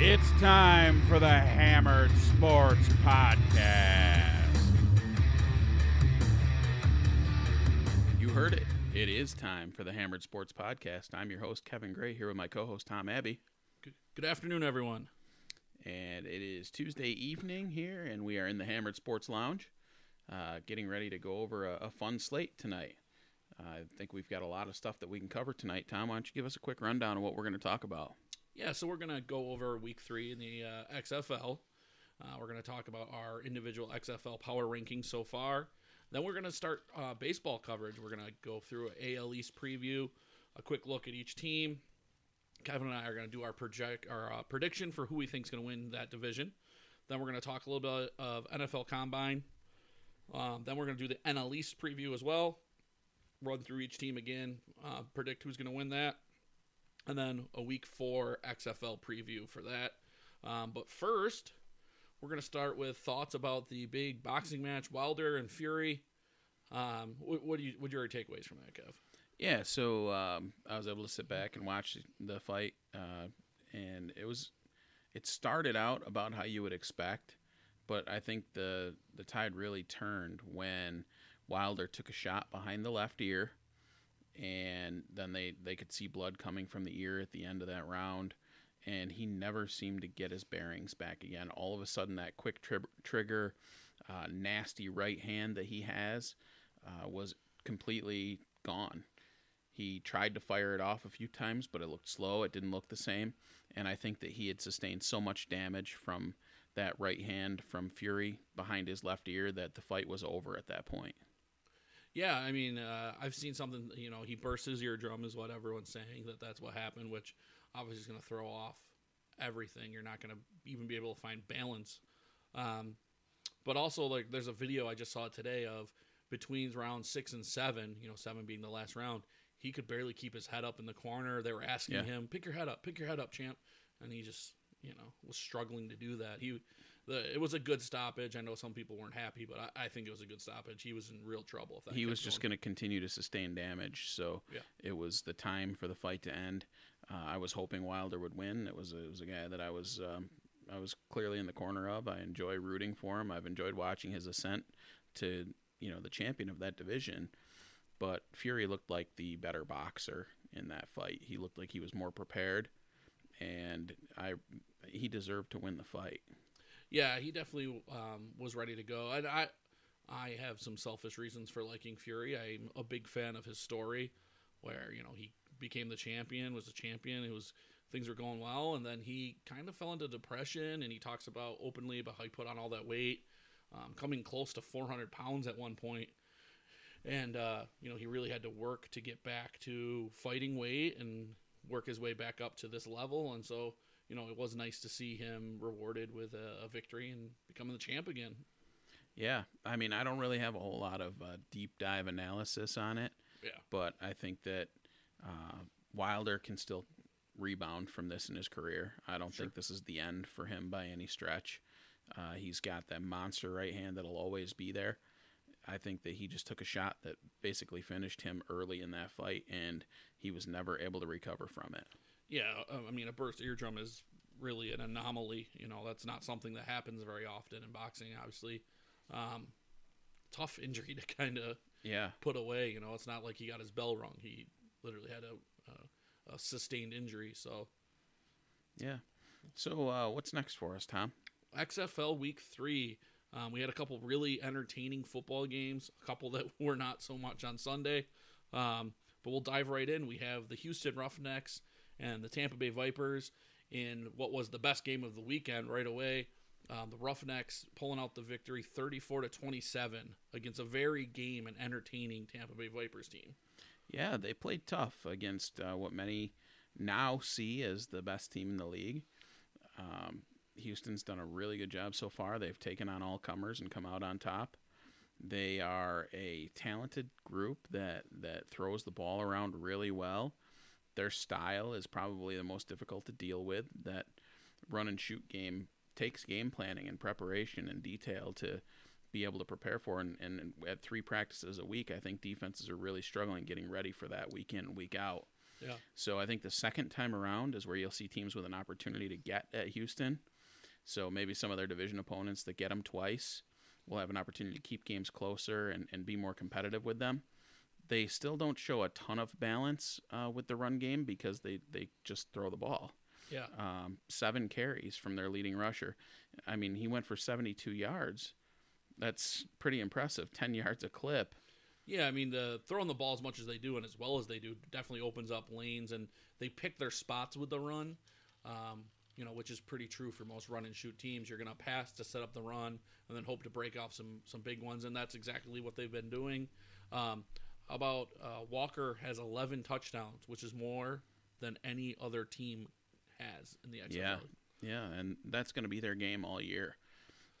It's time for the Hammered Sports Podcast. You heard it. It is time for the Hammered Sports Podcast. I'm your host, Kevin Gray, here with my co host, Tom Abbey. Good, good afternoon, everyone. And it is Tuesday evening here, and we are in the Hammered Sports Lounge, uh, getting ready to go over a, a fun slate tonight. I think we've got a lot of stuff that we can cover tonight. Tom, why don't you give us a quick rundown of what we're going to talk about? Yeah, so we're going to go over week three in the uh, XFL. Uh, we're going to talk about our individual XFL power rankings so far. Then we're going to start uh, baseball coverage. We're going to go through an AL East preview, a quick look at each team. Kevin and I are going to do our project our uh, prediction for who we think is going to win that division. Then we're going to talk a little bit of NFL Combine. Um, then we're going to do the NL East preview as well. Run through each team again, uh, predict who's going to win that, and then a week four XFL preview for that. Um, but first, we're going to start with thoughts about the big boxing match, Wilder and Fury. Um, what, what do you what are your takeaways from that, Kev? Yeah, so um, I was able to sit back and watch the fight, uh, and it was it started out about how you would expect, but I think the the tide really turned when Wilder took a shot behind the left ear, and then they they could see blood coming from the ear at the end of that round, and he never seemed to get his bearings back again. All of a sudden, that quick tri- trigger, uh, nasty right hand that he has uh, was completely gone. He tried to fire it off a few times, but it looked slow. It didn't look the same. And I think that he had sustained so much damage from that right hand from Fury behind his left ear that the fight was over at that point. Yeah, I mean, uh, I've seen something. You know, he burst his eardrum, is what everyone's saying that that's what happened, which obviously is going to throw off everything. You're not going to even be able to find balance. Um, but also, like, there's a video I just saw today of between round six and seven. You know, seven being the last round he could barely keep his head up in the corner. They were asking yeah. him, "Pick your head up, pick your head up, champ," and he just, you know, was struggling to do that. He, the it was a good stoppage. I know some people weren't happy, but I, I think it was a good stoppage. He was in real trouble. he was just going to continue to sustain damage, so yeah. it was the time for the fight to end. Uh, I was hoping Wilder would win. It was a, it was a guy that I was um, I was clearly in the corner of. I enjoy rooting for him. I've enjoyed watching his ascent to you know the champion of that division but Fury looked like the better boxer in that fight. He looked like he was more prepared, and I he deserved to win the fight. Yeah, he definitely um, was ready to go. And I I have some selfish reasons for liking Fury. I'm a big fan of his story, where you know he became the champion, was a champion. It was things were going well, and then he kind of fell into depression. And he talks about openly about how he put on all that weight, um, coming close to 400 pounds at one point and uh, you know he really had to work to get back to fighting weight and work his way back up to this level. And so you know it was nice to see him rewarded with a, a victory and becoming the champ again. Yeah, I mean I don't really have a whole lot of uh, deep dive analysis on it. Yeah, but I think that uh, Wilder can still rebound from this in his career. I don't sure. think this is the end for him by any stretch. Uh, he's got that monster right hand that'll always be there. I think that he just took a shot that basically finished him early in that fight, and he was never able to recover from it. Yeah, um, I mean, a burst eardrum is really an anomaly. You know, that's not something that happens very often in boxing. Obviously, um, tough injury to kind of yeah put away. You know, it's not like he got his bell rung. He literally had a, a, a sustained injury. So yeah. So uh, what's next for us, Tom? XFL Week Three. Um, we had a couple really entertaining football games, a couple that were not so much on Sunday. Um, but we'll dive right in. We have the Houston Roughnecks and the Tampa Bay Vipers in what was the best game of the weekend right away. Um, the Roughnecks pulling out the victory 34 to 27 against a very game and entertaining Tampa Bay Vipers team. Yeah, they played tough against uh, what many now see as the best team in the league. Um, Houston's done a really good job so far. They've taken on all comers and come out on top. They are a talented group that that throws the ball around really well. Their style is probably the most difficult to deal with. That run and shoot game takes game planning and preparation and detail to be able to prepare for. And, and at three practices a week, I think defenses are really struggling getting ready for that week in, week out. Yeah. So I think the second time around is where you'll see teams with an opportunity to get at Houston. So maybe some of their division opponents that get them twice will have an opportunity to keep games closer and, and be more competitive with them. They still don't show a ton of balance uh, with the run game because they, they just throw the ball. Yeah. Um, seven carries from their leading rusher. I mean, he went for 72 yards. That's pretty impressive. 10 yards a clip. Yeah, I mean, the throwing the ball as much as they do and as well as they do definitely opens up lanes, and they pick their spots with the run. Um, you know, which is pretty true for most run and shoot teams. You're going to pass to set up the run, and then hope to break off some some big ones, and that's exactly what they've been doing. Um, about uh, Walker has 11 touchdowns, which is more than any other team has in the XFL. Yeah. Yeah, and that's going to be their game all year.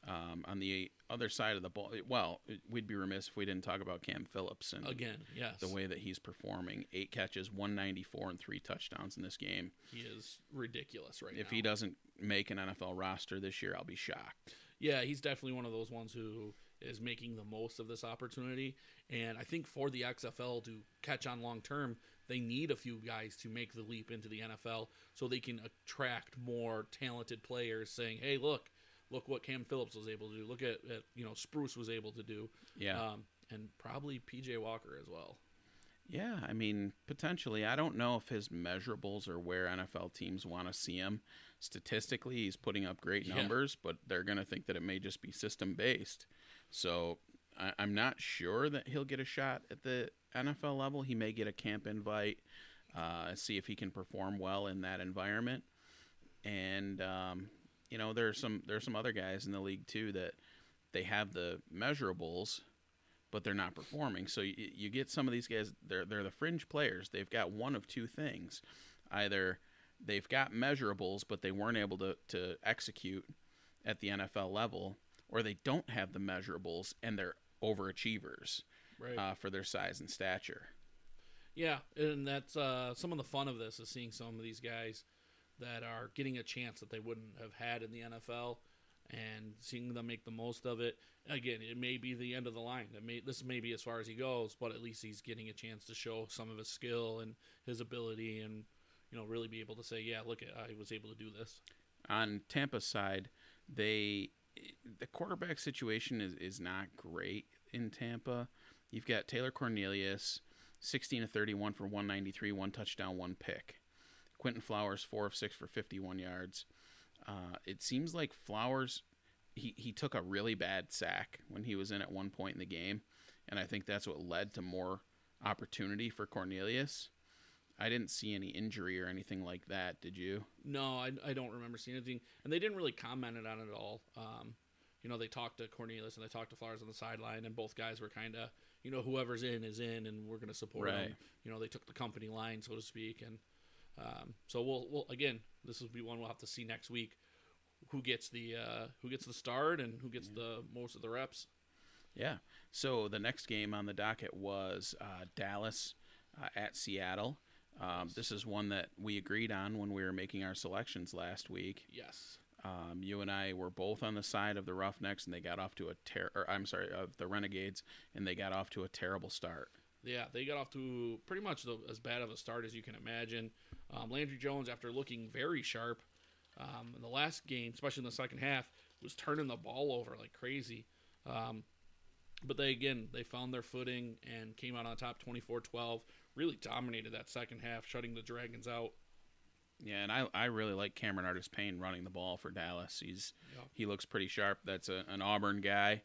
Um, on the other side of the ball, well, we'd be remiss if we didn't talk about Cam Phillips and Again, yes, the way that he's performing. Eight catches, 194, and three touchdowns in this game. he is ridiculous right If now. he doesn't make an NFL roster this year, I'll be shocked. Yeah, he's definitely one of those ones who is making the most of this opportunity. And I think for the XFL to catch on long term, they need a few guys to make the leap into the NFL so they can attract more talented players saying, hey, look, look what Cam Phillips was able to do. Look at, at you know, Spruce was able to do. Yeah. Um, and probably PJ Walker as well. Yeah, I mean, potentially. I don't know if his measurables are where NFL teams want to see him. Statistically, he's putting up great Yeah. numbers, but they're going to think that it may just be system based. So I, I'm not sure that he'll get a shot at the NFL level. He may get a camp invite, uh, see if he can perform well in that environment. And um, you know, there's some there's some other guys in the league too that they have the measurables, but they're not performing. So you, you get some of these guys, they're they're the fringe players. They've got one of two things: either they've got measurables, but they weren't able to to execute at the NFL level, or they don't have the measurables and they're overachievers Right. uh, for their size and stature. Yeah, and that's uh, some of the fun of this is seeing some of these guys that are getting a chance that they wouldn't have had in the NFL, and seeing them make the most of it. Again, it may be the end of the line. It may this may be as far as he goes, but at least he's getting a chance to show some of his skill and his ability, and you know really be able to say, yeah, look, I was able to do this. on Tampa's side, they the quarterback situation is, is not great in Tampa. You've got Taylor Cornelius, 16 to 31 for 193, one touchdown, one pick. Quinton Flowers, 4 of 6 for 51 yards. Uh, it seems like Flowers, he, he took a really bad sack when he was in at one point in the game, and I think that's what led to more opportunity for Cornelius. I didn't see any injury or anything like that, did you? No, I, I don't remember seeing anything, and they didn't really comment on it at all. Um, you know, they talked to Cornelius and they talked to Flowers on the sideline, and both guys were kind of, you know, whoever's in is in, and we're going to support Right. them. You know, they took the company line, so to speak, and um, so we'll, we'll again, this will be one we'll have to see next week. Who gets the uh, who gets the start and who gets the most of the reps? Yeah. So the next game on the docket was uh, Dallas uh, at Seattle. Um, this is one that we agreed on when we were making our selections last week. Yes. Um, you and I were both on the side of the Roughnecks, and they got off to a ter- or I'm sorry, of the Renegades, and they got off to a terrible start. Yeah, they got off to pretty much the, as bad of a start as you can imagine. Um, Landry Jones, after looking very sharp um, in the last game, especially in the second half, was turning the ball over like crazy. Um, but they, again, they found their footing and came out on top 24 12. Really dominated that second half, shutting the Dragons out. Yeah, and I, I really like Cameron Artis Payne running the ball for Dallas. He's Yeah. he looks pretty sharp. That's a, an Auburn guy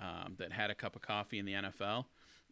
um, that had a cup of coffee in the NFL,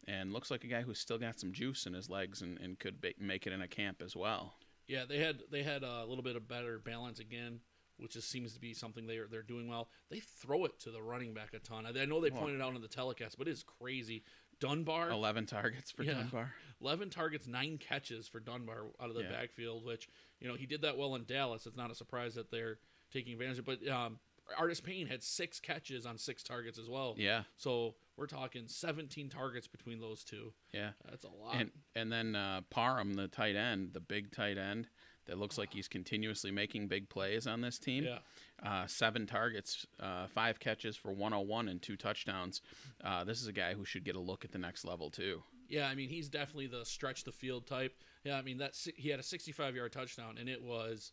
and looks like a guy who's still got some juice in his legs and, and could ba- make it in a camp as well. Yeah, they had they had a little bit of better balance again, which just seems to be something they're they're doing well. They throw it to the running back a ton. I I know they Well- pointed out in the telecast, but it is crazy. Dunbar, Eleven targets for Yeah. Dunbar. 11 targets, nine catches for Dunbar out of the Yeah. backfield, which, you know, he did that well in Dallas. It's not a surprise that they're taking advantage of But um, Artis Payne had six catches on six targets as well. Yeah, So we're talking 17 targets between those two. yeah. That's a lot. And and then uh, Parham, the tight end, the big tight end that looks like he's continuously making big plays on this team. Yeah. Uh, seven targets, uh, five catches for 101 and two touchdowns. Uh, this is a guy who should get a look at the next level too. Yeah, I mean he's definitely the stretch the field type. Yeah, I mean that he had a 65 yard touchdown and it was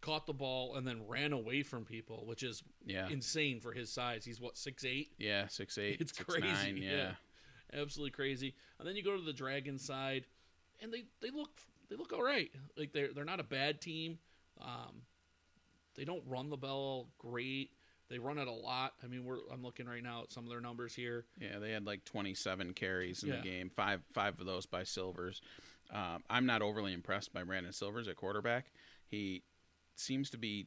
caught the ball and then ran away from people, which is Yeah, insane for his size. He's what six eight. yeah, six eight, It's six, crazy, nine, yeah. yeah. absolutely crazy. And then you go to the Dragon side, and they they look they look all right. Like they're they're not a bad team. Um, they don't run the ball great. They run it a lot. I mean, we're I'm looking right now at some of their numbers here. Yeah, they had like 27 carries in Yeah. the game. Five five of those by Silvers. Um, I'm not overly impressed by Brandon Silvers at quarterback. He seems to be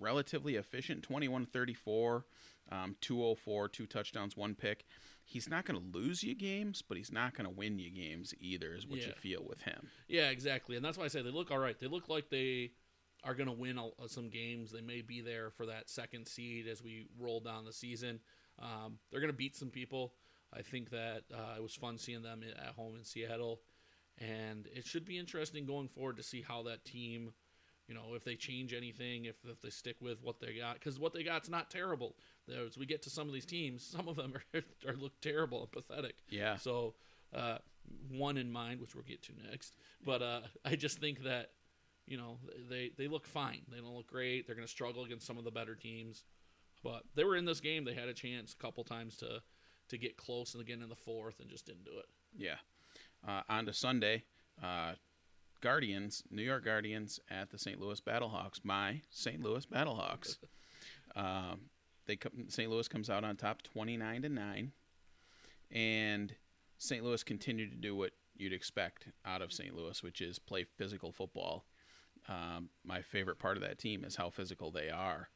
relatively efficient. 21 34, um, 204, two touchdowns, one pick. He's not going to lose you games, but he's not going to win you games either. Is what you feel with him. Yeah, exactly. And that's why I say they look all right. They look like they are going to win a, uh, some games. They may be there for that second seed as we roll down the season. Um, they're going to beat some people. I think that uh, it was fun seeing them at home in Seattle, and it should be interesting going forward to see how that team, you know, if they change anything, if, if they stick with what they got, because what they got's not terrible. As we get to some of these teams, some of them are, are look terrible and pathetic. Yeah. So, uh, one in mind, which we'll get to next. But uh, I just think that, you know, they they look fine. They don't look great. They're going to struggle against some of the better teams. But they were in this game. They had a chance a couple times to to get close and again in the fourth and just didn't do it. Yeah. Uh, on to Sunday. Uh, Guardians, New York Guardians at the St. Louis Battlehawks. My St. Louis Battlehawks. um, they come, St. Louis comes out on top, twenty nine to nine, and St. Louis continued to do what you'd expect out of St. Louis, which is play physical football. Um, my favorite part of that team is how physical they are.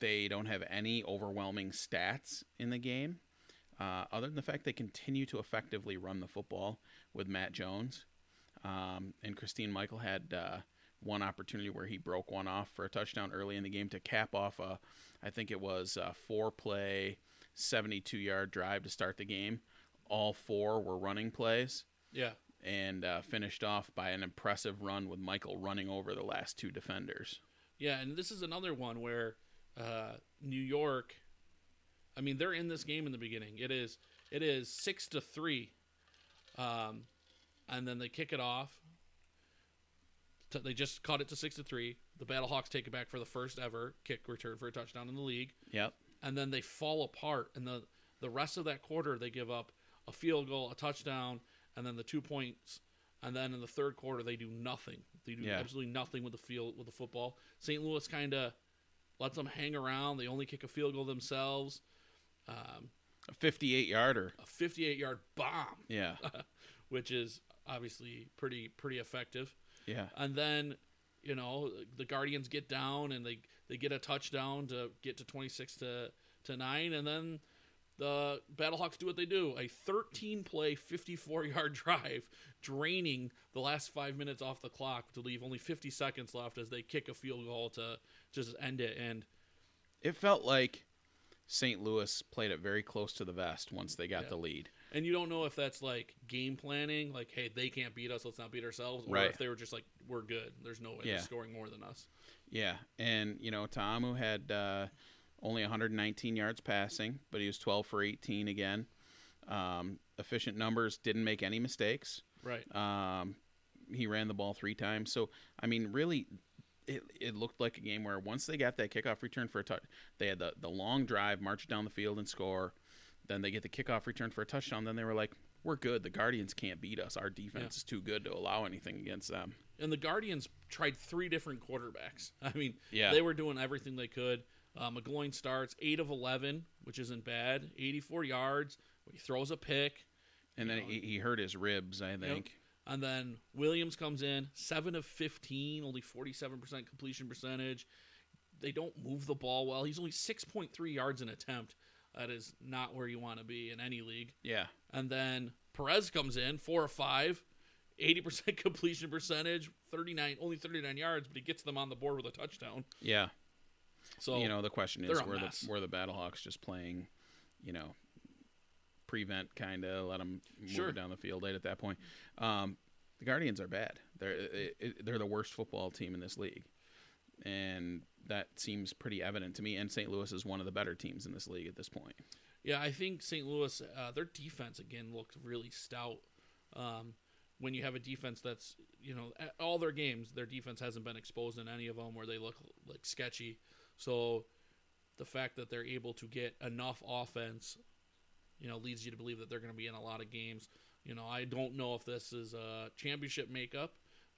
They don't have any overwhelming stats in the game, uh, other than the fact they continue to effectively run the football with Matt Jones. Um, and Christine Michael had uh, one opportunity where he broke one off for a touchdown early in the game to cap off a, I think it was a four play, 72 yard drive to start the game. All four were running plays Yeah. And uh, finished off by an impressive run with Michael running over the last two defenders. Yeah, and this is another one where uh, New York. I mean, they're in this game in the beginning. It is it is six to three, um, and then they kick it off. They just caught it to six to three. The Battlehawks take it back for the first ever kick return for a touchdown in the league, Yep. and then they fall apart. And the the rest of that quarter, they give up a field goal, a touchdown, and then the two points. And then in the third quarter, they do nothing. They do Yeah. absolutely nothing with the field with the football. St. Louis kind of lets them hang around. They only kick a field goal themselves. Um, A 58 yarder. a 58 yard bomb, Yeah. which is obviously pretty pretty effective. Yeah. And then you know the Guardians get down and they they get a touchdown to get to 26 to to nine, and then the Battlehawks do what they do: a 13 play, 54 yard drive, draining the last five minutes off the clock to leave only 50 seconds left as they kick a field goal to just end it. And It felt like St. Louis played it very close to the vest once they got Yeah. the lead. and you don't know if that's like game planning, like hey they can't beat us, let's not beat ourselves, or Right. if they were just like we're good, there's no way Yeah. they're scoring more than us. Yeah, and you know Ta'amu had uh, only 119 yards passing, but he was 12 for 18 again. Um, efficient numbers, didn't make any mistakes. Right. Um, he ran the ball three times. So I mean, really, it, it looked like a game where once they got that kickoff return for a touch, they had the the long drive, march down the field and score. Then they get the kickoff return for a touchdown. Then they were like, "We're good. The Guardians can't beat us. Our defense Yeah. is too good to allow anything against them." And the Guardians tried three different quarterbacks. I mean, Yeah. they were doing everything they could. Uh, McGloin starts eight of eleven, which isn't bad. Eighty-four yards. He throws a pick, And then know, he, he hurt his ribs, I think. and then Williams comes in seven of fifteen, only forty-seven percent completion percentage. They don't move the ball well. He's only six point three yards an attempt. That is not where you want to be in any league. Yeah. And then Perez comes in, four or five, 80% completion percentage, 39, only 39 yards, but he gets them on the board with a touchdown. Yeah. So, you know, the question is were mess. the were the Battlehawks just playing, you know, prevent kind of let them move Sure. down the field late at that point. Um, the Guardians are bad. They're they're the worst football team in this league, and that seems pretty evident to me. And St. Louis is one of the better teams in this league at this point. Yeah, I think St. Louis, uh, their defense again looked really stout. Um, when you have a defense that's, you know, all their games, their defense hasn't been exposed in any of them where they look like sketchy. So the fact that they're able to get enough offense, you know, leads you to believe that they're going to be in a lot of games. You know, I don't know if this is a championship makeup.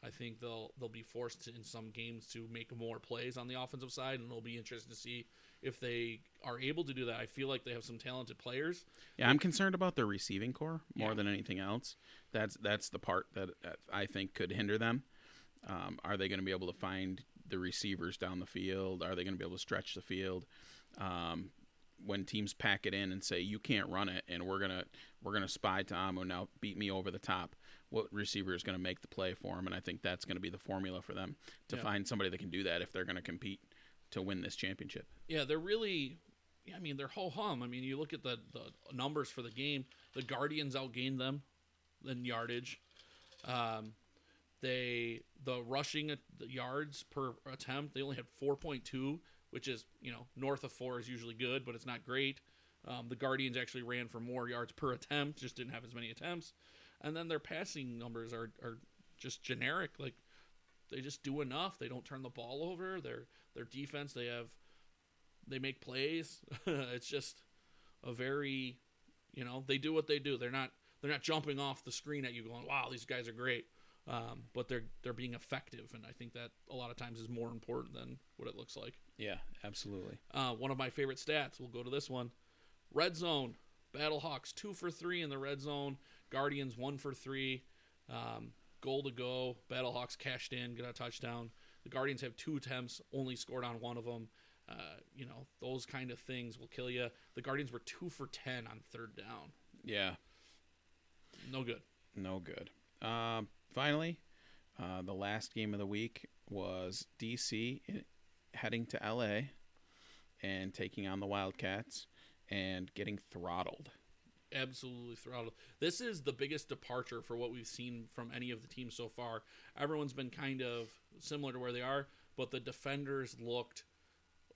I think they'll they'll be forced to, in some games to make more plays on the offensive side, and it'll be interesting to see if they are able to do that. I feel like they have some talented players. Yeah, I'm concerned about their receiving corps more Yeah. than anything else. That's that's the part that I think could hinder them. Um, are they going to be able to find the receivers down the field? Are they going to be able to stretch the field? Um, when teams pack it in and say you can't run it, and we're gonna we're gonna spy Ta'amu now beat me over the top. What receiver is going to make the play for him? And I think that's going to be the formula for them to Yeah. find somebody that can do that if they're going to compete to win this championship. Yeah, they're really. yeah, I mean, they're ho hum. I mean, you look at the the numbers for the game. The Guardians outgained them in yardage. Um, they the rushing yards per attempt. They only had four point two, which is you know north of four is usually good, but it's not great. Um, the Guardians actually ran for more yards per attempt, just didn't have as many attempts. And then their passing numbers are are just generic. Like they just do enough. They don't turn the ball over. Their their defense, they have they make plays. it's just a very, you know, they do what they do. They're not they're not jumping off the screen at you going, "Wow, these guys are great." Um, but they're they're being effective, and I think that a lot of times is more important than what it looks like. Yeah, absolutely. Uh, one of my favorite stats. We'll go to this one. Red zone. Battlehawks two for three in the red zone. Guardians one for three. Um, goal to go. Battlehawks cashed in, got a touchdown. The Guardians have two attempts, only scored on one of them. Uh, you know those kind of things will kill you. The Guardians were two for ten on third down. Yeah, No good. No good. Um, finally, uh, the last game of the week was DC heading to LA and taking on the Wildcats and getting throttled. absolutely throttled. This is the biggest departure for what we've seen from any of the teams so far. Everyone's been kind of similar to where they are, but the defenders looked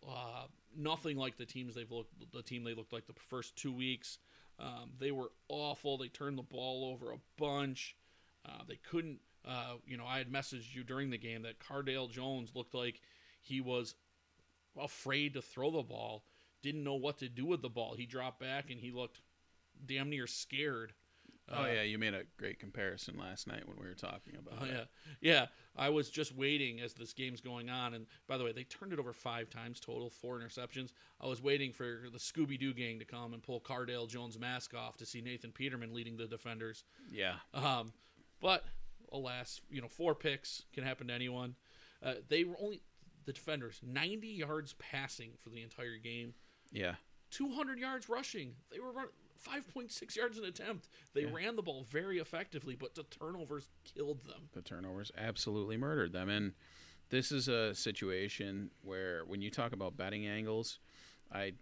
uh, nothing like the teams they've looked. The team they looked like the first two weeks. Um, they were awful. They turned the ball over a bunch. Uh, they couldn't. Uh, you know, I had messaged you during the game that Cardale Jones looked like he was afraid to throw the ball. Didn't know what to do with the ball. He dropped back and he looked damn near scared. oh Uh, yeah, you made a great comparison last night when we were talking about Oh it. yeah, yeah. I was just waiting as this game's going on, and by the way, they turned it over five times total, four interceptions. I was waiting for the Scooby Doo gang to come and pull Cardale Jones' mask off to see Nathan Peterman leading the defenders. Yeah, Um, but alas, you know, four picks can happen to anyone. Uh, they were only the defenders 90 yards passing for the entire game, yeah, 200 yards rushing. They were run 5.6 yards an attempt. They Yeah. ran the ball very effectively, but the turnovers killed them. the turnovers absolutely murdered them. And this is a situation where, when you talk about betting angles, I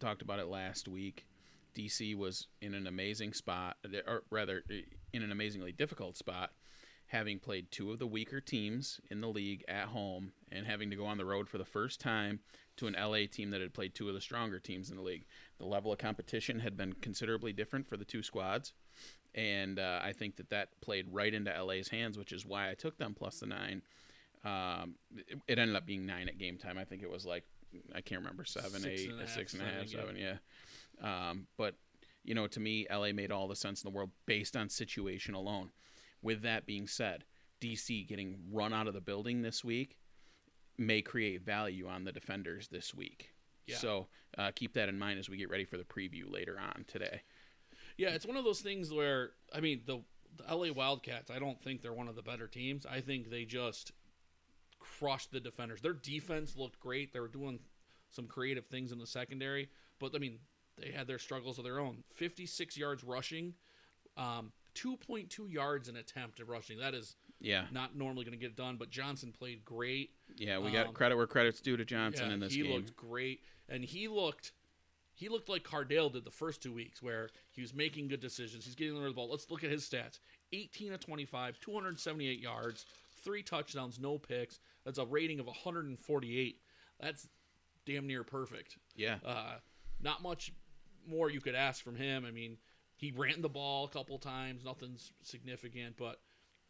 talked about it last week. DC was in an amazing spot, or rather, in an amazingly difficult spot, having played two of the weaker teams in the league at home and having to go on the road for the first time to an LA team that had played two of the stronger teams in the league. The level of competition had been considerably different for the two squads and uh, I think that that played right into LA's hands, which is why I took them plus the nine. Um, it, it ended up being nine at game time. I think it was like I can't remember seven, Six eight, and a half, six and a half, seven, yeah. seven, yeah. Um, but you know, to me, LA made all the sense in the world based on situation alone. With that being said, DC getting run out of the building this week may create value on the defenders this week. Yeah. So uh, keep that in mind as we get ready for the preview later on today. Yeah, it's one of those things where I mean the, the LA Wildcats. I don't think they're one of the better teams. I think they just crushed the defenders. Their defense looked great. They were doing some creative things in the secondary, but I mean they had their struggles of their own. Fifty-six yards rushing, um, two point two yards an attempt at rushing. That is Yeah. not normally going to get it done. But Johnson played great. Yeah, we got Um, credit where credit's due to Johnson Yeah, in this he game. looked great, and he looked he looked like Cardale did the first two weeks, where he was making good decisions. He's getting rid of the ball. Let's look at his stats: 18 to 25, 278 yards, three touchdowns, no picks. That's a rating of 148. That's damn near perfect. Yeah. Uh, not much more you could ask from him. I mean, he ran the ball a couple times, nothing significant, but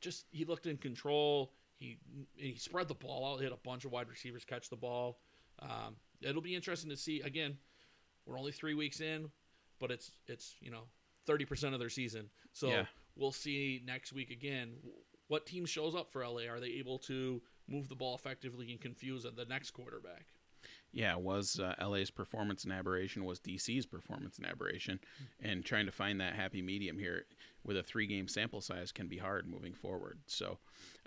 just he looked in control. He he spread the ball out, hit a bunch of wide receivers catch the ball. Um, it'll be interesting to see. Again, we're only three weeks in, but it's it's you know thirty percent of their season, so Yeah. we'll see next week again. What team shows up for LA? Are they able to move the ball effectively and confuse the next quarterback? Yeah, was uh, LA's performance an aberration? Was DC's performance an aberration? And trying to find that happy medium here with a three game sample size can be hard moving forward. So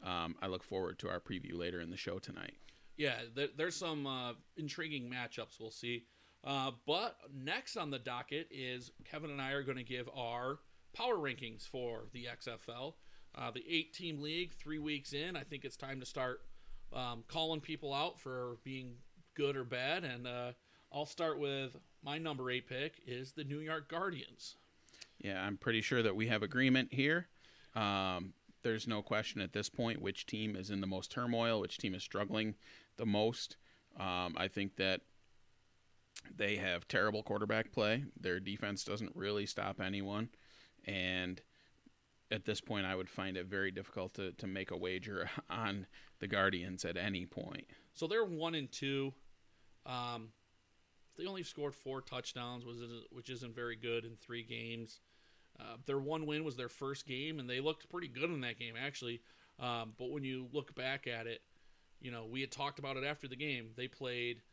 um, I look forward to our preview later in the show tonight. Yeah, there, there's some uh, intriguing matchups we'll see. Uh, but next on the docket is Kevin and I are going to give our power rankings for the XFL. Uh, the eight team league, three weeks in, I think it's time to start um, calling people out for being good or bad. And uh, I'll start with my number eight pick is the New York Guardians. Yeah, I'm pretty sure that we have agreement here. Um, there's no question at this point which team is in the most turmoil, which team is struggling the most. Um, I think that they have terrible quarterback play. Their defense doesn't really stop anyone. And at this point, I would find it very difficult to, to make a wager on the Guardians at any point. So they're one and two. Um, they only scored four touchdowns, which isn't, very good in three games. Uh, their one win was their first game, and they looked pretty good in that game, actually. Um, but when you look back at it, you know, we had talked about it after the game. They played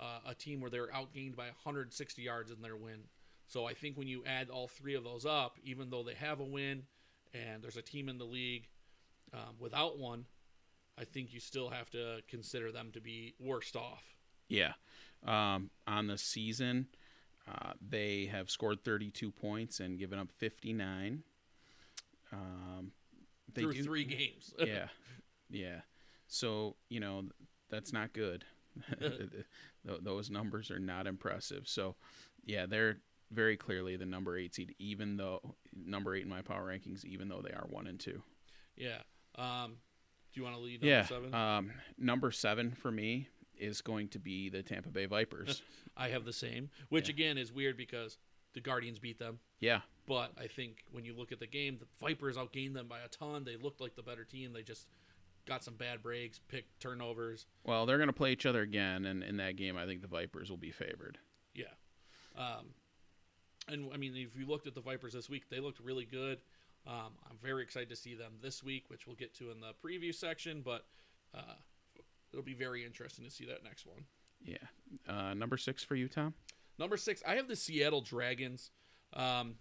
uh, a team where they were outgained by 160 yards in their win. So I think when you add all three of those up, even though they have a win and there's a team in the league um, without one, I think you still have to consider them to be worst off. Yeah. Um, on the season, uh, they have scored 32 points and given up 59. Um, they through do, three games. yeah, yeah. So you know that's not good. Those numbers are not impressive. So yeah, they're very clearly the number eight seed, even though number eight in my power rankings, even though they are one and two. yeah. Um, do you want to lead number yeah. seven? Um, number seven for me is going to be the Tampa Bay Vipers. I have the same, which yeah. again is weird because the Guardians beat them. yeah. But I think when you look at the game, the Vipers outgained them by a ton. They looked like the better team. They just got some bad breaks, picked turnovers. Well, they're going to play each other again, and in that game, I think the Vipers will be favored. Yeah. Um, and I mean, if you looked at the Vipers this week, they looked really good. Um, I'm very excited to see them this week, which we'll get to in the preview section. But uh, it'll be very interesting to see that next one. Yeah. Uh, number six for you, Tom? Number six, I have the Seattle Dragons. Um,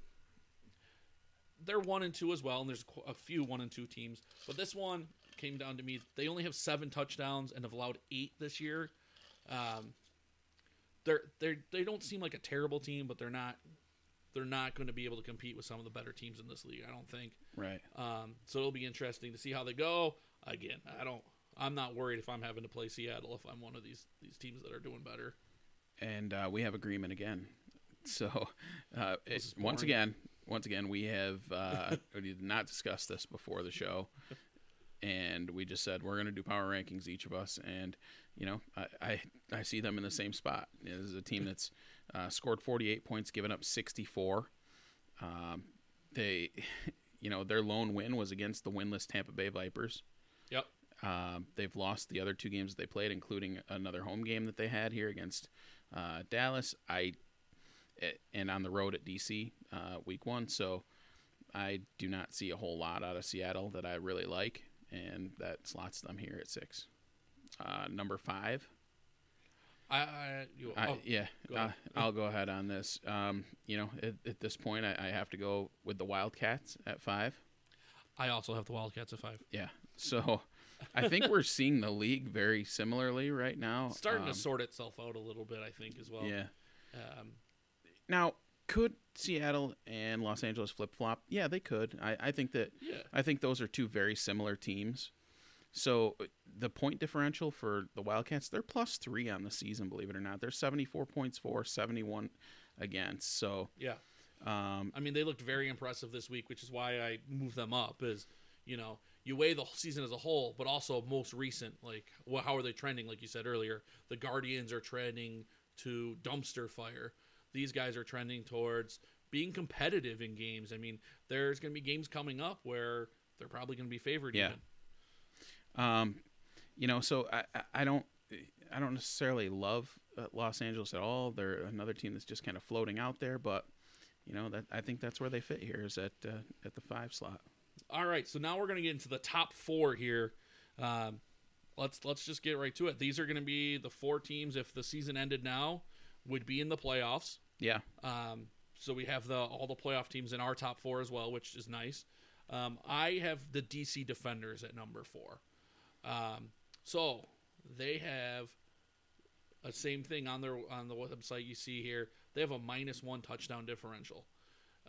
they're one and two as well, and there's a few one and two teams. But this one came down to me. They only have seven touchdowns and have allowed eight this year. Um, they're they they don't seem like a terrible team, but they're not they're not going to be able to compete with some of the better teams in this league. I don't think. Right. Um, so it'll be interesting to see how they go. Again, I don't. I'm not worried if I'm having to play Seattle if I'm one of these these teams that are doing better. And uh, we have agreement again. So, uh, it, once again, once again, we have uh, we did not discuss this before the show, and we just said we're going to do power rankings each of us, and you know, I, I I see them in the same spot. This is a team that's uh, scored 48 points, given up 64. Um, they, you know, their lone win was against the winless Tampa Bay Vipers. Yep. Um, they've lost the other two games they played, including another home game that they had here against uh, Dallas. I eh, and on the road at DC uh, week one. So I do not see a whole lot out of Seattle that I really like, and that slots them here at six. Uh, number five. I, I you, I, oh, yeah, go uh. I'll go ahead on this. Um, you know, at, at this point, I, I have to go with the Wildcats at five. I also have the Wildcats at five. Yeah. So I think we're seeing the league very similarly right now. It's starting Um, to sort itself out a little bit, I think, as well. Yeah. Um, Now, could Seattle and Los Angeles flip flop? Yeah, they could. I, I think that yeah. I think those are two very similar teams. So uh, the point differential for the Wildcats, they're plus three on the season, believe it or not. They're 74 points for, 71 against. So Yeah. um, I mean, they looked very impressive this week, which is why I moved them up. Is you know you weigh the season as a whole, but also most recent. Like, well, how are they trending? Like you said earlier, the Guardians are trending to dumpster fire. These guys are trending towards being competitive in games. I mean, there's going to be games coming up where they're probably going to be favored. Yeah. even. Um, you know, so I, I- don't I don't necessarily love uh, Los Angeles at all. They're another team that's just kind of floating out there, but you know that I think that's where they fit here is at uh, at the five slot. All right, so now we're going to get into the top four here. Um, let's let's just get right to it. These are going to be the four teams. If the season ended now, would be in the playoffs. Yeah, Um, so we have the all the playoff teams in our top four as well, which is nice. Um, I have the DC Defenders at number four. Um, so they have a same thing on their on the website you see here. They have a minus one touchdown differential.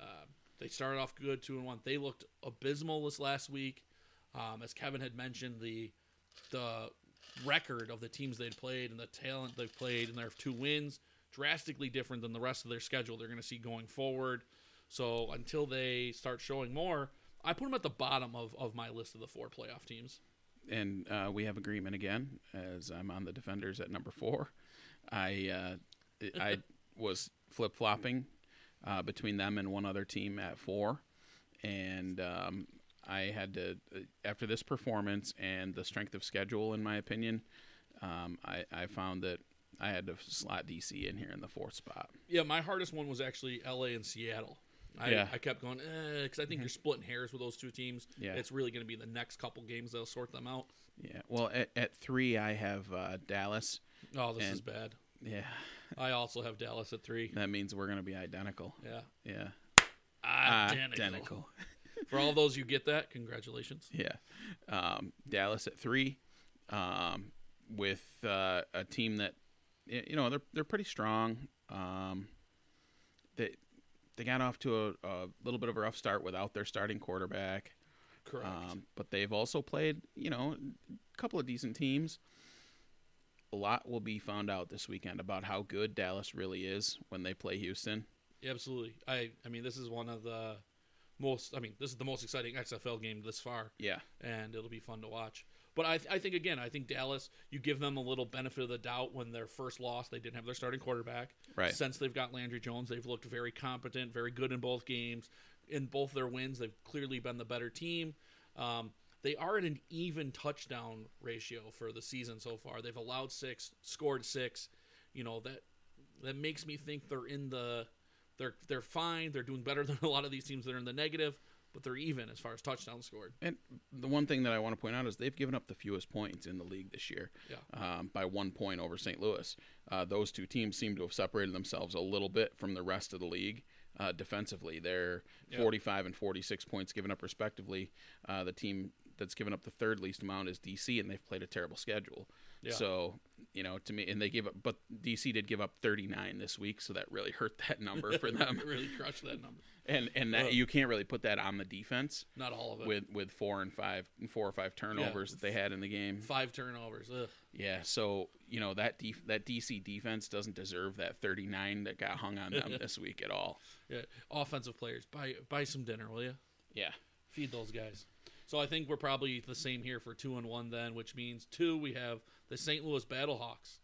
Uh, they started off good, two and one. They looked abysmal this last week. Um, as Kevin had mentioned, the the record of the teams they'd played and the talent they've played, and their two wins drastically different than the rest of their schedule they're going to see going forward. So until they start showing more, I put them at the bottom of, of my list of the four playoff teams. And uh, we have agreement again as I'm on the defenders at number four. I uh, I was flip flopping uh, between them and one other team at four, and um, I had to after this performance and the strength of schedule, in my opinion, um, I, I found that I had to slot DC in here in the fourth spot. Yeah, my hardest one was actually LA and Seattle. I, Yeah. I kept going because I think you're splitting hairs with those two teams. Yeah. it's really going to be the next couple games that'll sort them out. Yeah. Well, at, at three, I have uh, Dallas. Oh, this is bad. Yeah. I also have Dallas at three. That means we're going to be identical. Yeah, Yeah. identical. For all those you get that, congratulations. Yeah. Um, Dallas at three, um, with uh, a team that you know they're they're pretty strong. Um, they they got off to a, a little bit of a rough start without their starting quarterback, Correct. um, but they've also played you know a couple of decent teams. A lot will be found out this weekend about how good Dallas really is when they play Houston. Yeah, absolutely. I I mean, this is one of the most. I mean, this is the most exciting XFL game this far, Yeah, and it'll be fun to watch. But I, I think again, I think Dallas, you give them a little benefit of the doubt when their first loss, they didn't have their starting quarterback. right. Since they've got Landry Jones, they've looked very competent, very good in both games. In both their wins, they've clearly been the better team. Um, they are at an even touchdown ratio for the season so far. They've allowed six, scored six. You know that that makes me think they're in the they're they're fine. They're doing better than a lot of these teams that are in the negative, but they're even as far as touchdowns scored. And the one thing that I want to point out is they've given up the fewest points in the league this year, Yeah. um, by one point over St. Louis. Uh, those two teams seem to have separated themselves a little bit from the rest of the league uh, defensively. They're Yeah. 45 and 46 points given up respectively. Uh, the team that's given up the third least amount is DC, and they've played a terrible schedule. Yeah. So, you know, to me, and they gave up, but DC did give up 39 this week, so that really hurt that number for them. really crushed that number. And and that, you can't really put that on the defense Not all of it. with with four and five, four or five turnovers that they had in the game. Five turnovers. Ugh. Yeah, so you know that def- that DC defense doesn't deserve that 39 that got hung on them this week at all. Yeah. Offensive players, buy buy some dinner, will you? Yeah, feed those guys. So I think we're probably the same here for two and one then, which means two we have the St. Louis Battlehawks.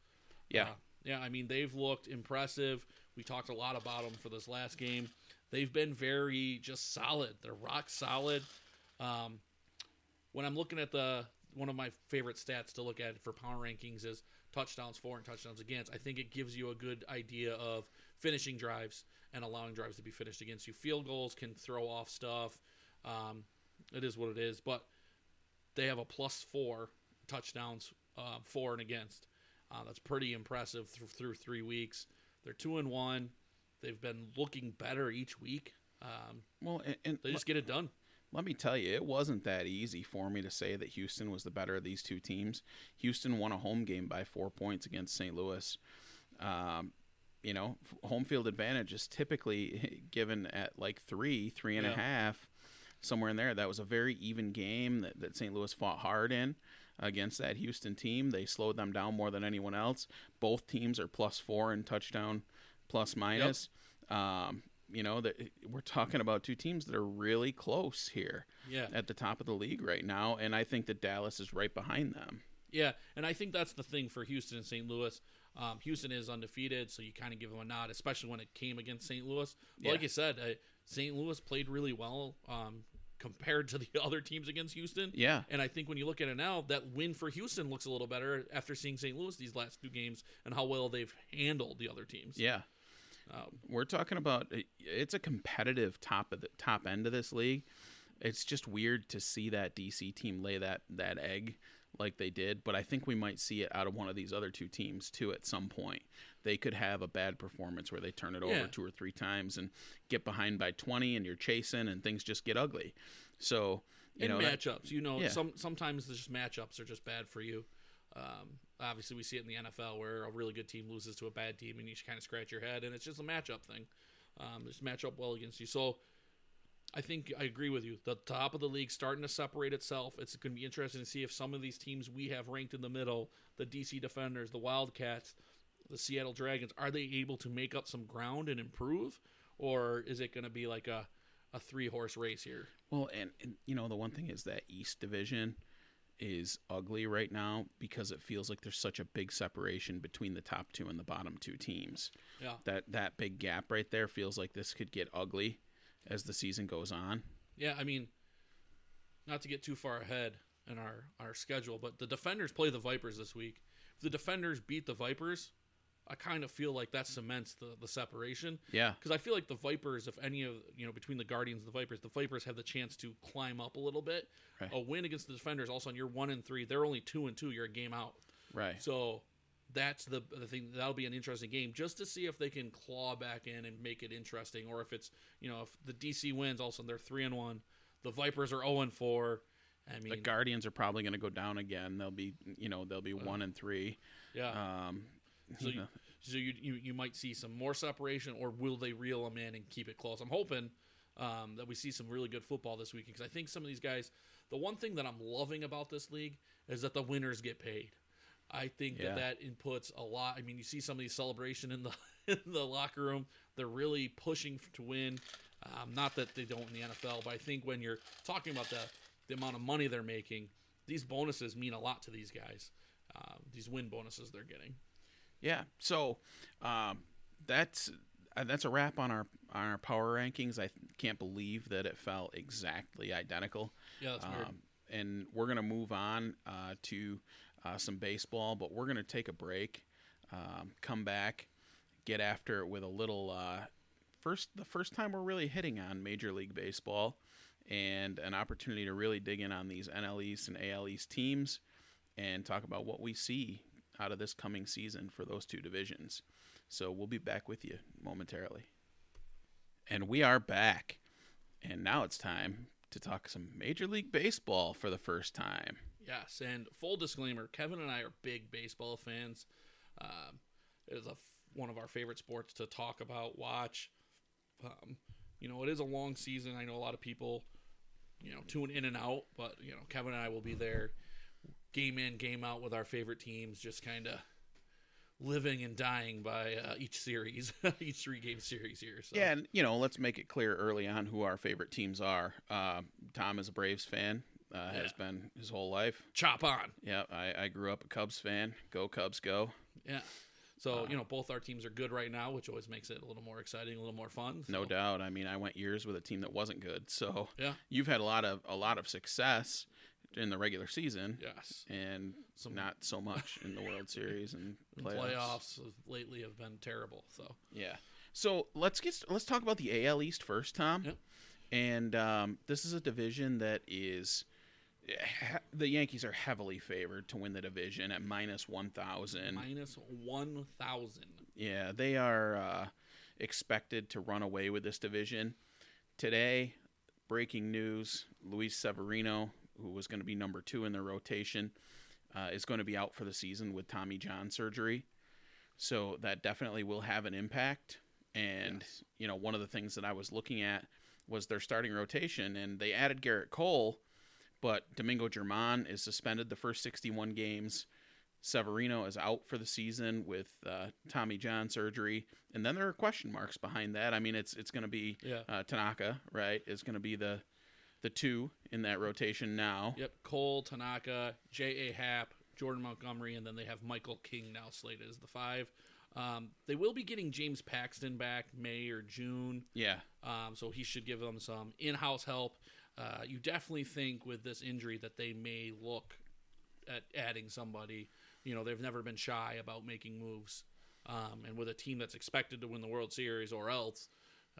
yeah, Uh, yeah. I mean they've looked impressive. We talked a lot about them for this last game. They've been very just solid. They're rock solid. Um, when I'm looking at the one of my favorite stats to look at for power rankings is touchdowns for and touchdowns against. I think it gives you a good idea of finishing drives and allowing drives to be finished against you. Field goals can throw off stuff. Um, it is what it is, but they have a plus four touchdowns uh, for and against. Uh, that's pretty impressive through, through three weeks. They're two and one. They've been looking better each week. Um, well, and, and they just get it done. let me tell you, it wasn't that easy for me to say that Houston was the better of these two teams. Houston won a home game by four points against St. Louis. Um, you know, f- home field advantage is typically given at like three, three and a half, somewhere in there. That was a very even game that, that St. Louis fought hard in against that Houston team. They slowed them down more than anyone else. Both teams are plus four in touchdown, plus minus. Um, you know that we're talking about two teams that are really close here Yeah. at the top of the league right now, and I think that Dallas is right behind them. Yeah, and I think that's the thing for Houston and St. Louis. Um, Houston is undefeated, so you kind of give them a nod, especially when it came against St. Louis. But like Yeah. you said, uh, St. Louis played really well um, compared to the other teams against Houston. Yeah, And I think when you look at it now, that win for Houston looks a little better after seeing St. Louis these last two games and how well they've handled the other teams. yeah. Um, We're talking about it's a competitive top of the top end of this league. It's just weird to see that DC team lay that that egg like they did, but I think we might see it out of one of these other two teams too at some point. They could have a bad performance where they turn it over Yeah. two or three times and get behind by 20 and you're chasing and things just get ugly. So, you and know, that- matchups, you know, Yeah. some sometimes the just matchups are just bad for you. Um, obviously, we see it in the NFL where a really good team loses to a bad team, and you kind of scratch your head, and it's just a matchup thing. Um, just match up well against you. So, I think I agree with you. The top of the league starting to separate itself. It's going to be interesting to see if some of these teams we have ranked in the middle, the DC Defenders, the Wildcats, the Seattle Dragons, are they able to make up some ground and improve, or is it going to be like a a three horse race here? Well, and, and you know the one thing is that East Division is ugly right now because it feels like there's such a big separation between the top two and the bottom two teams. Yeah. That that big gap right there feels like this could get ugly as the season goes on. Yeah, I mean, not to get too far ahead in our our schedule, but the Defenders play the Vipers this week. If the Defenders beat the Vipers, I kind of feel like that cements the the separation Yeah. because I feel like the Vipers, if any of you know between the Guardians and the Vipers, the Vipers have the chance to climb up a little bit. Right. A win against the Defenders, also on you're one and three, they're only two and two. You're a game out. Right. So that's the the thing. That'll be an interesting game just to see if they can claw back in and make it interesting, or if it's you know if the DC wins, all of a sudden they're three and one. The Vipers are zero and four. I mean, The Guardians are probably going to go down again. They'll be, you know, they'll be one and three. yeah. Um, so you so you, you you might see some more separation, or will they reel them in and keep it close? I'm hoping um, that we see some really good football this week because I think some of these guys. The one thing that I'm loving about this league is that the winners get paid. I think Yeah. that that inputs a lot. I mean, you see some of these celebration in the in the locker room. They're really pushing to win. Um, not that they don't in the NFL, but I think when you're talking about the the amount of money they're making, these bonuses mean a lot to these guys. Um, these win bonuses they're getting. Yeah. So um, that's uh, that's a wrap on our on our power rankings. I can't believe that it fell exactly identical. Yeah, that's weird. Um, and we're gonna move on uh, to uh, some baseball, but we're gonna take a break, um, come back, get after it with a little uh, first the first time we're really hitting on Major League Baseball, and an opportunity to really dig in on these NL East and AL East teams, and talk about what we see out of this coming season for those two divisions. So we'll be back with you momentarily. And we are back. And now it's time to talk some Major League Baseball for the first time. Yes, and full disclaimer: Kevin and I are big baseball fans. Um, it is a one of our favorite sports to talk about, watch. Um, you know, it is a long season. I know a lot of people, you know, tune in and out, but you know, Kevin and I will be there, game in, game out with our favorite teams, just kind of living and dying by uh, each series, each three game series here. So. Yeah, and you know, let's make it clear early on who our favorite teams are. Uh, Tom is a Braves fan, uh, has been his whole life. chop on. Yeah, I, I grew up a Cubs fan. Go Cubs, go! Yeah. So Uh, you know, both our teams are good right now, which always makes it a little more exciting, a little more fun. No doubt. I mean, I went years with a team that wasn't good. So Yeah. you've had a lot of a lot of success in the regular season, Yes. and Some- not so much in the World Series and The playoffs. playoffs lately have been terrible. So Yeah. So let's get let's talk about the AL East first, Tom. Yep. And um, this is a division that is ha- the Yankees are heavily favored to win the division at minus one thousand. minus one thousand. Yeah, they are uh, expected to run away with this division. Today, breaking news: Luis Severino, who was going to be number two in the rotation, uh, is going to be out for the season with Tommy John surgery. So that definitely will have an impact. And Yes. you know, one of the things that I was looking at was their starting rotation, and they added Gerrit Cole, but Domingo German is suspended the first 61 games. Severino is out for the season with uh, Tommy John surgery, and then there are question marks behind that. I mean, it's it's going to be Yeah. uh, Tanaka, right? Is going to be the the two in that rotation now. Yep. Cole, Tanaka, J.A. Happ, Jordan Montgomery, and then they have Michael King now slated as the five. Um, they will be getting James Paxton back May or June, Yeah, um, so he should give them some in-house help. Uh, you definitely think with this injury that they may look at adding somebody. You know, they've never been shy about making moves, um, and with a team that's expected to win the World Series or else,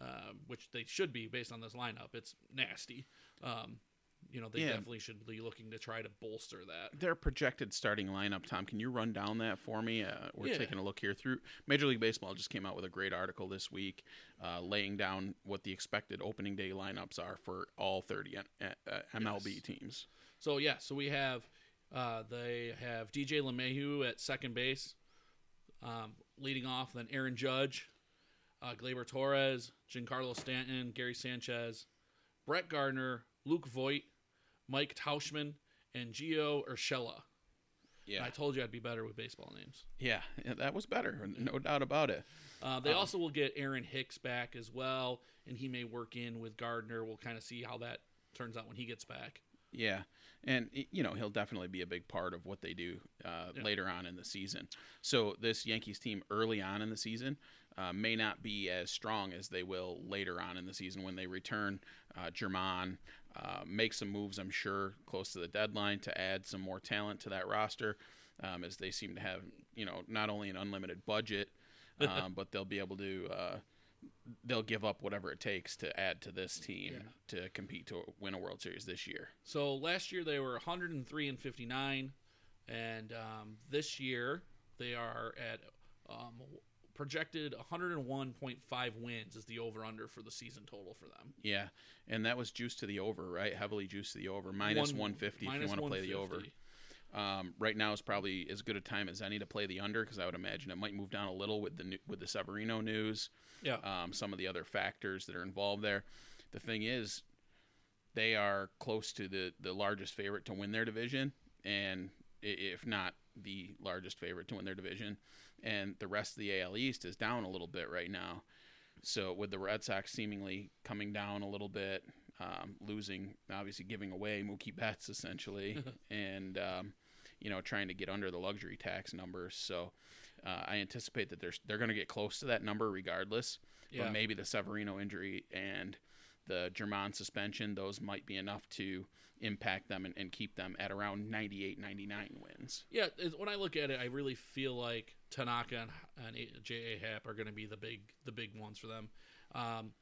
uh, which they should be based on this lineup, it's nasty. Um, you know, they Yeah. definitely should be looking to try to bolster that. their projected starting lineup. Tom, can you run down that for me? Uh, we're Yeah. taking a look here through Major League Baseball. Just came out with a great article this week, uh, laying down what the expected opening day lineups are for all 30 N- uh, uh, MLB Yes. teams. So yeah, so we have uh, they have DJ LeMahieu at second base, um, leading off. Then Aaron Judge, uh, Gleyber Torres, Giancarlo Stanton, Gary Sanchez, Brett Gardner, Luke Voit, Mike Tauchman, and Gio Urshela. Yeah, I told you I'd be better with baseball names. yeah, yeah, that was better, no doubt about it. Uh, they Um, also will get Aaron Hicks back as well, and he may work in with Gardner. We'll kind of see how that turns out when he gets back. Yeah, and you know he'll definitely be a big part of what they do uh, Yeah. later on in the season. So this Yankees team early on in the season uh, may not be as strong as they will later on in the season when they return uh, German, uh, make some moves. I'm sure close to the deadline to add some more talent to that roster, um, as they seem to have you know not only an unlimited budget, um, but they'll be able to. Uh, They'll give up whatever it takes to add to this team Yeah. to compete to win a World Series this year. So last year they were 103 and 59, and um, this year they are at um, projected 101.5 wins is the over under for the season total for them. Yeah, and that was juiced to the over, right? Heavily juiced to the over, minus One- 150 if you want to play the over. Um, right now is probably as good a time as any to play the under because I would imagine it might move down a little with the new- with the Severino news, Yeah, um, some of the other factors that are involved there. The thing is, they are close to the the largest favorite to win their division, and if not the largest favorite to win their division, and the rest of the AL East is down a little bit right now. So with the Red Sox seemingly coming down a little bit, um, losing, obviously giving away Mookie Betts essentially, and um, you know trying to get under the luxury tax numbers. So uh, I anticipate that they're they're going to get close to that number regardless. yeah. But maybe the Severino injury and the German suspension, those might be enough to impact them and, and keep them at around 98, 99 wins. Yeah, when I look at it, I really feel like Tanaka and, and J.A. Happ are going to be the big the big ones for them. Um,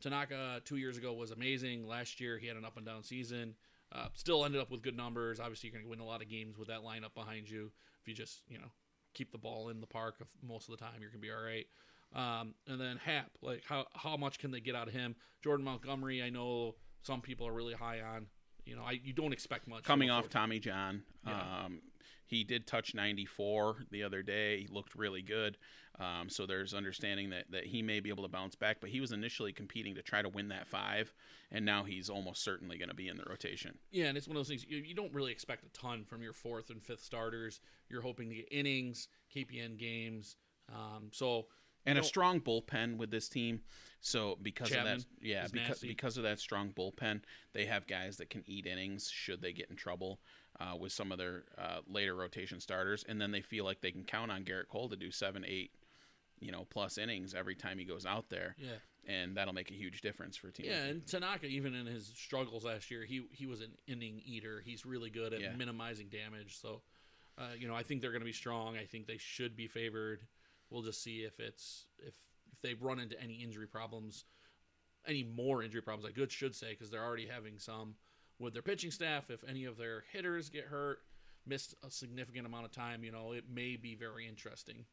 Tanaka two years ago was amazing. Last year he had an up and down season. Uh, still ended up with good numbers. Obviously, you're going to win a lot of games with that lineup behind you. If you just you know keep the ball in the park most of the time, you're going to be all right. Um, and then Hap, like how how much can they get out of him? Jordan Montgomery, I know some people are really high on. You know, I you don't expect much Coming off Tommy John, Yeah. um, he did touch 94 the other day. He looked really good. Um, so there's understanding that, that he may be able to bounce back, but he was initially competing to try to win that five, and now he's almost certainly going to be in the rotation. Yeah, and it's one of those things you, you don't really expect a ton from your fourth and fifth starters. You're hoping to get innings, KPN games. Um, so and You a strong bullpen with this team. So because Chapman of that, yeah, because nasty. because of that strong bullpen, they have guys that can eat innings should they get in trouble uh, with some of their uh, later rotation starters, and then they feel like they can count on Gerrit Cole to do seven, eight, you know, plus innings every time he goes out there, yeah, and that'll make a huge difference for a team. yeah, and Tanaka even in his struggles last year, he he was an inning eater. He's really good at Yeah. minimizing damage. So, uh, you know, I think they're going to be strong. I think they should be favored. We'll just see if it's if if they run into any injury problems, any more injury problems. I good should say because they're already having some with their pitching staff. If any of their hitters get hurt, missed a significant amount of time, you know, it may be very interesting.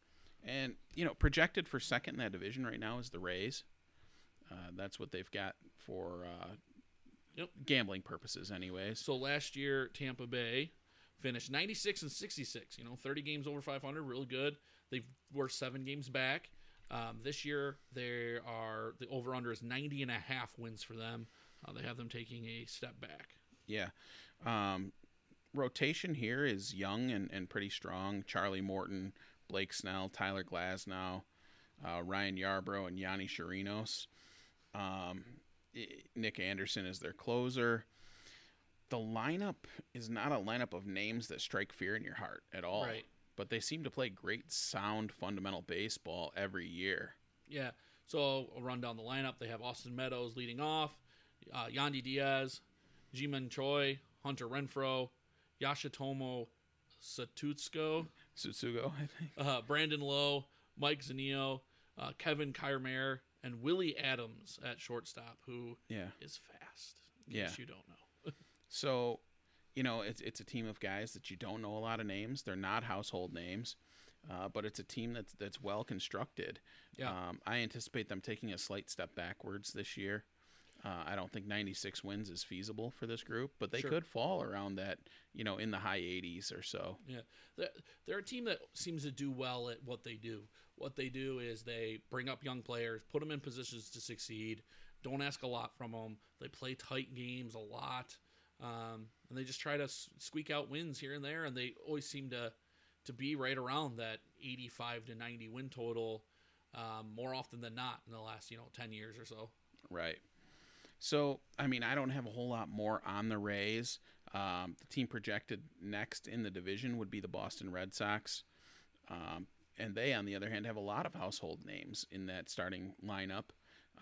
And you know, projected for second in that division right now is the Rays. Uh, that's what they've got for uh, Yep. gambling purposes, anyways. So last year, Tampa Bay finished 96 and 66. You know, 30 games over 500, real good. They were seven games back. Um, this year, they are the over under is 90 and a half wins for them. Uh, they have them taking a step back. Yeah. Um, rotation here is young and, and pretty strong. Charlie Morton, Blake Snell, Tyler Glasnow, uh, Ryan Yarbrough, and Yonny Chirinos. Um, Nick Anderson is their closer. The lineup is not a lineup of names that strike fear in your heart at all. Right. But they seem to play great, sound, fundamental baseball every year. Yeah. So I'll run down the lineup. They have Austin Meadows leading off, uh, Yandy Diaz, Ji-Man Choi, Hunter Renfroe, Yoshitomo Satutsuko, Sutsugo, I think. uh, Brandon Lowe, Mike Zunino, uh, Kevin Kiermaier, and Willy Adames at shortstop, who is Yeah. is fast. In Yeah. case you don't know. So, you know, it's it's a team of guys that you don't know a lot of names. They're not household names, uh, but it's a team that's that's well constructed. Yeah. Um, I anticipate them taking a slight step backwards this year. Uh, I don't think 96 wins is feasible for this group, but they Sure. could fall around that, you know, in the high 80s or so. Yeah, they're, they're a team that seems to do well at what they do. What they do is they bring up young players, put them in positions to succeed. Don't ask a lot from them. They play tight games a lot, um, and they just try to squeak out wins here and there. And they always seem to to be right around that 85 to 90 win total um, more often than not in the last you know 10 years or so. Right. So, I mean, I don't have a whole lot more on the Rays. Um, the team projected next in the division would be the Boston Red Sox. Um, and they, on the other hand, have a lot of household names in that starting lineup,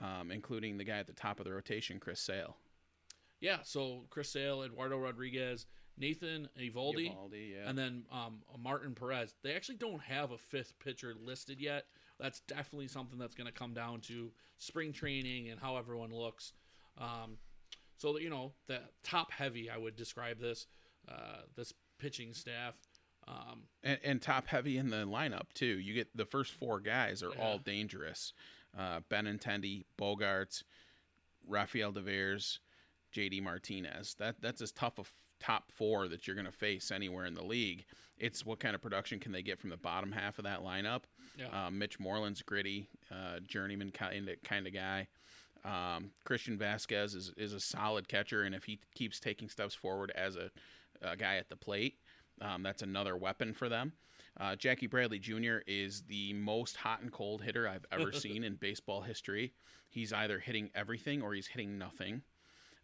um, including the guy at the top of the rotation, Chris Sale. Yeah, so Chris Sale, Eduardo Rodriguez, Nathan Evaldi, Eovaldi, yeah. and then um, Martin Perez. They actually don't have a fifth pitcher listed yet. That's definitely something that's going to come down to spring training and how everyone looks. Um, so you know, the top heavy, I would describe this uh, this pitching staff. Um, and, and top heavy in the lineup too. You get the first four guys are all Yeah. dangerous. Uh, Benintendi, Bogaerts, Rafael Devers, JD Martinez. That that's as tough a f- top four that you're going to face anywhere in the league. It's what kind of production can they get from the bottom half of that lineup. yeah, Uh, Mitch Moreland's gritty, uh, journeyman kind of kind of guy. Um, Christian Vasquez is is a solid catcher, and if he keeps taking steps forward as a, a guy at the plate, um, that's another weapon for them. Uh, Jackie Bradley Jr. is the most hot and cold hitter I've ever seen in baseball history. He's either hitting everything or he's hitting nothing.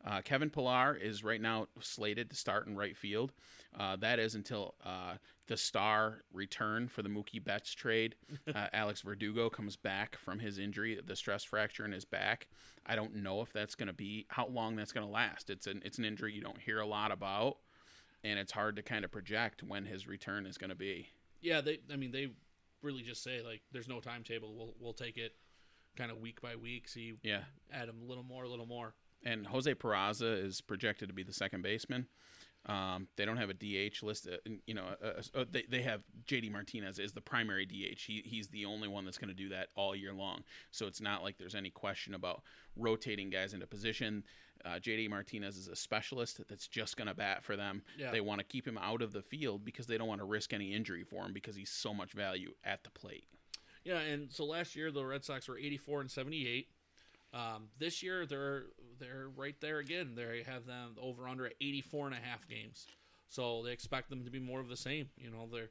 Uh, Kevin Pillar is right now slated to start in right field. Uh, that is until uh, the star return for the Mookie Betts trade. Uh, Alex Verdugo comes back from his injury, the stress fracture in his back. I don't know if that's going to be how long that's going to last. It's an it's an injury you don't hear a lot about, and it's hard to kind of project when his return is going to be. yeah. They, I mean, they really just say like, "There's no timetable. We'll we'll take it kind of week by week. See, Yeah, add them a little more, a little more." And Jose Peraza is projected to be the second baseman. Um, they don't have a DH list. Uh, you know, uh, uh, they, they have JD Martinez is the primary DH. He, he's the only one that's going to do that all year long. So it's not like there's any question about rotating guys into position. Uh, JD Martinez is a specialist that's just going to bat for them. Yeah. They want to keep him out of the field because they don't want to risk any injury for him because he's so much value at the plate. Yeah, and so last year the Red Sox were 84 and 78. Um, this year they're they're right there again. They have them over under at 84 and a half games. So they expect them to be more of the same. You know, they're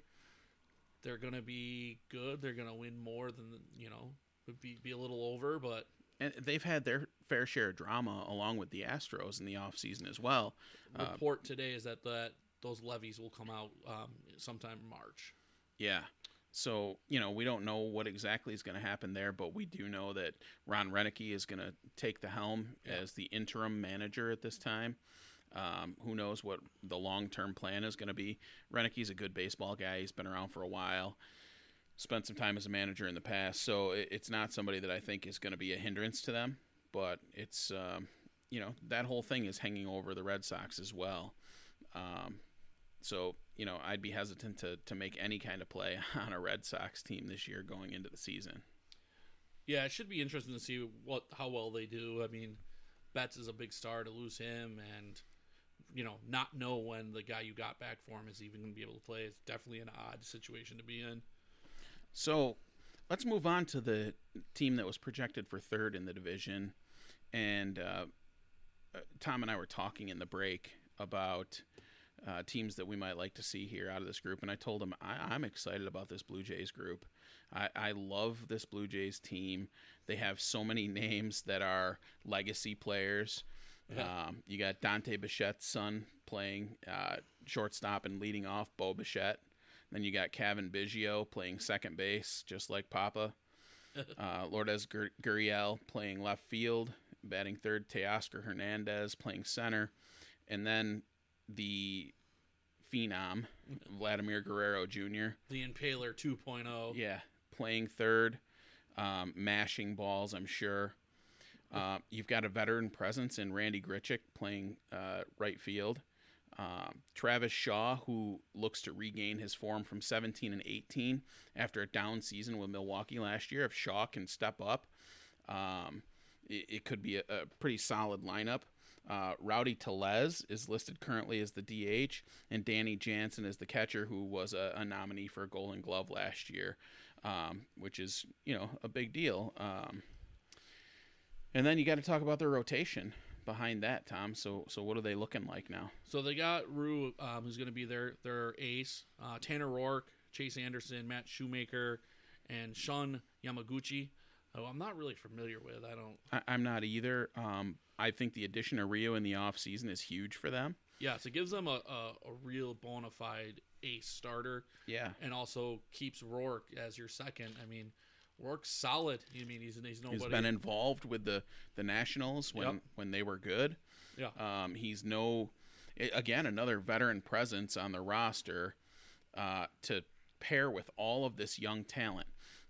they're going to be good. They're going to win more than, you know, would be be a little over, but And they've had their fair share of drama along with the Astros in the offseason as well. Uh, report today is that that those levies will come out um, sometime in March. Yeah. So, you know, we don't know what exactly is going to happen there, but we do know that Ron Roenicke is going to take the helm Yeah. as the interim manager at this time. Um, who knows what the long term plan is going to be? Roenicke's a good baseball guy. He's been around for a while, spent some time as a manager in the past. So it, it's not somebody that I think is going to be a hindrance to them, but it's, um, you know, that whole thing is hanging over the Red Sox as well. Um, so, you know, I'd be hesitant to, to make any kind of play on a Red Sox team this year going into the season. Yeah, it should be interesting to see what how well they do. I mean, Betts is a big star to lose him, and you know, not know when the guy you got back for him is even going to be able to play. It's definitely an odd situation to be in. So let's move on to the team that was projected for third in the division. And uh, uh, Tom and I were talking in the break about uh, teams that we might like to see here out of this group. And I told him I, I'm excited about this Blue Jays group. I, I love this Blue Jays team. They have so many names that are legacy players. Yeah. Um, you got Dante Bichette's son playing uh, shortstop and leading off, Bo Bichette. Then you got Cavan Biggio playing second base, just like Papa. Uh, Lourdes Gur- Gurriel playing left field, batting third. Teoscar Hernandez playing center, and then the phenom Vladimir Guerrero Jr. The Impaler 2.0. Yeah, playing third, um, mashing balls. I'm sure. Uh, you've got a veteran presence in Randy Grichuk playing uh, right field. Um, Travis Shaw, who looks to regain his form from 17 and 18 after a down season with Milwaukee last year. If Shaw can step up, um, it, it could be a, a pretty solid lineup. Uh, Rowdy Tellez is listed currently as the DH, and Danny Jansen is the catcher, who was a, a nominee for a Golden Glove last year, um, which is you know a big deal. Um, and then you got to talk about their rotation behind that, Tom. So so what are they looking like now? So they got Ryu, um, who's going to be their their ace. Uh, Tanner Roark, Chase Anderson, Matt Shoemaker, and Shun Yamaguchi. Who I'm not really familiar with. I don't. I, I'm not either. Um, I think the addition of Ryu in the offseason is huge for them. Yes, it gives them a, a, a real bona fide ace starter, Yeah. and also keeps Roark as your second. I mean, Roark's solid. I mean, he's he's nobody. He's been involved with the the Nationals when Yep. when they were good. Yeah. Um, he's no again another veteran presence on the roster uh, to pair with all of this young talent.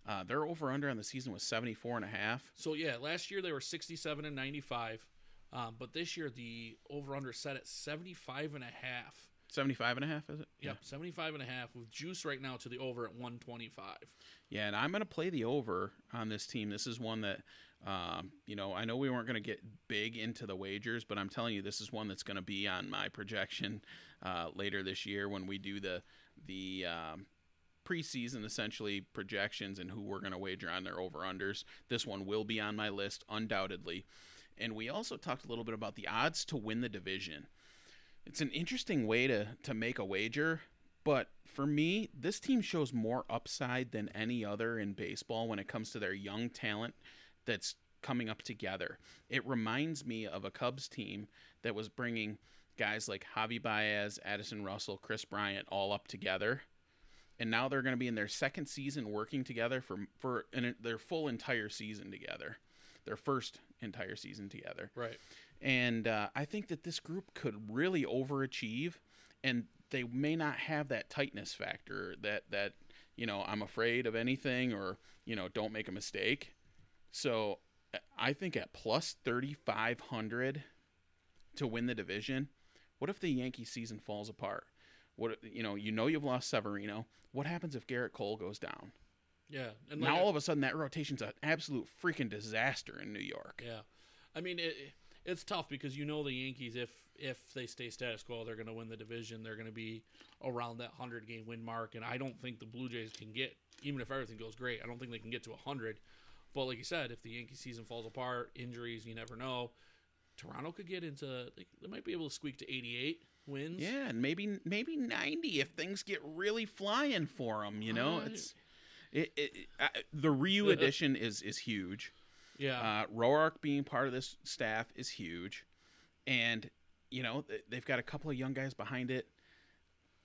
Uh, their over under on the season was 74 and a half. So yeah, last year they were 67 and 95, um, but this year the over under set at 75 and a half. 75 and a half is it? Yep, 75 and a half with juice right now to the over at 125. Yeah, and I'm going to play the over on this team. This is one that, um, you know, I know we weren't going to get big into the wagers, but I'm telling you, this is one that's going to be on my projection uh, later this year when we do the the um, preseason essentially projections and who we're going to wager on their over unders. This one will be on my list undoubtedly. And we also talked a little bit about the odds to win the division. It's an interesting way to to make a wager, but for me, this team shows more upside than any other in baseball when it comes to their young talent that's coming up together. It reminds me of a Cubs team that was bringing guys like Javi Baez, Addison Russell, Kris Bryant all up together. And now they're going to be in their second season working together for for an, their full entire season together. Their first entire season together. Right. And uh, I think that this group could really overachieve, and they may not have that tightness factor that that you know I'm afraid of anything or you know don't make a mistake. So I think at plus thirty five hundred to win the division, what if the Yankee season falls apart? What you know you know you've lost Severino. What happens if Gerrit Cole goes down? Yeah. And now like- all of a sudden that rotation's an absolute freaking disaster in New York. Yeah, I mean it, it's tough because you know the Yankees if if they stay status quo they're going to win the division they're going to be around that 100 game win mark and I don't think the Blue Jays can get even if everything goes great I don't think they can get to 100 but like you said if the Yankee season falls apart injuries you never know Toronto could get into they, they might be able to squeak to 88 wins Yeah, and maybe maybe ninety if things get really flying for them. You know, Uh, it's it, it, uh, the Ryu edition is is huge. yeah Uh, Roark being part of this staff is huge, and you know they've got a couple of young guys behind it.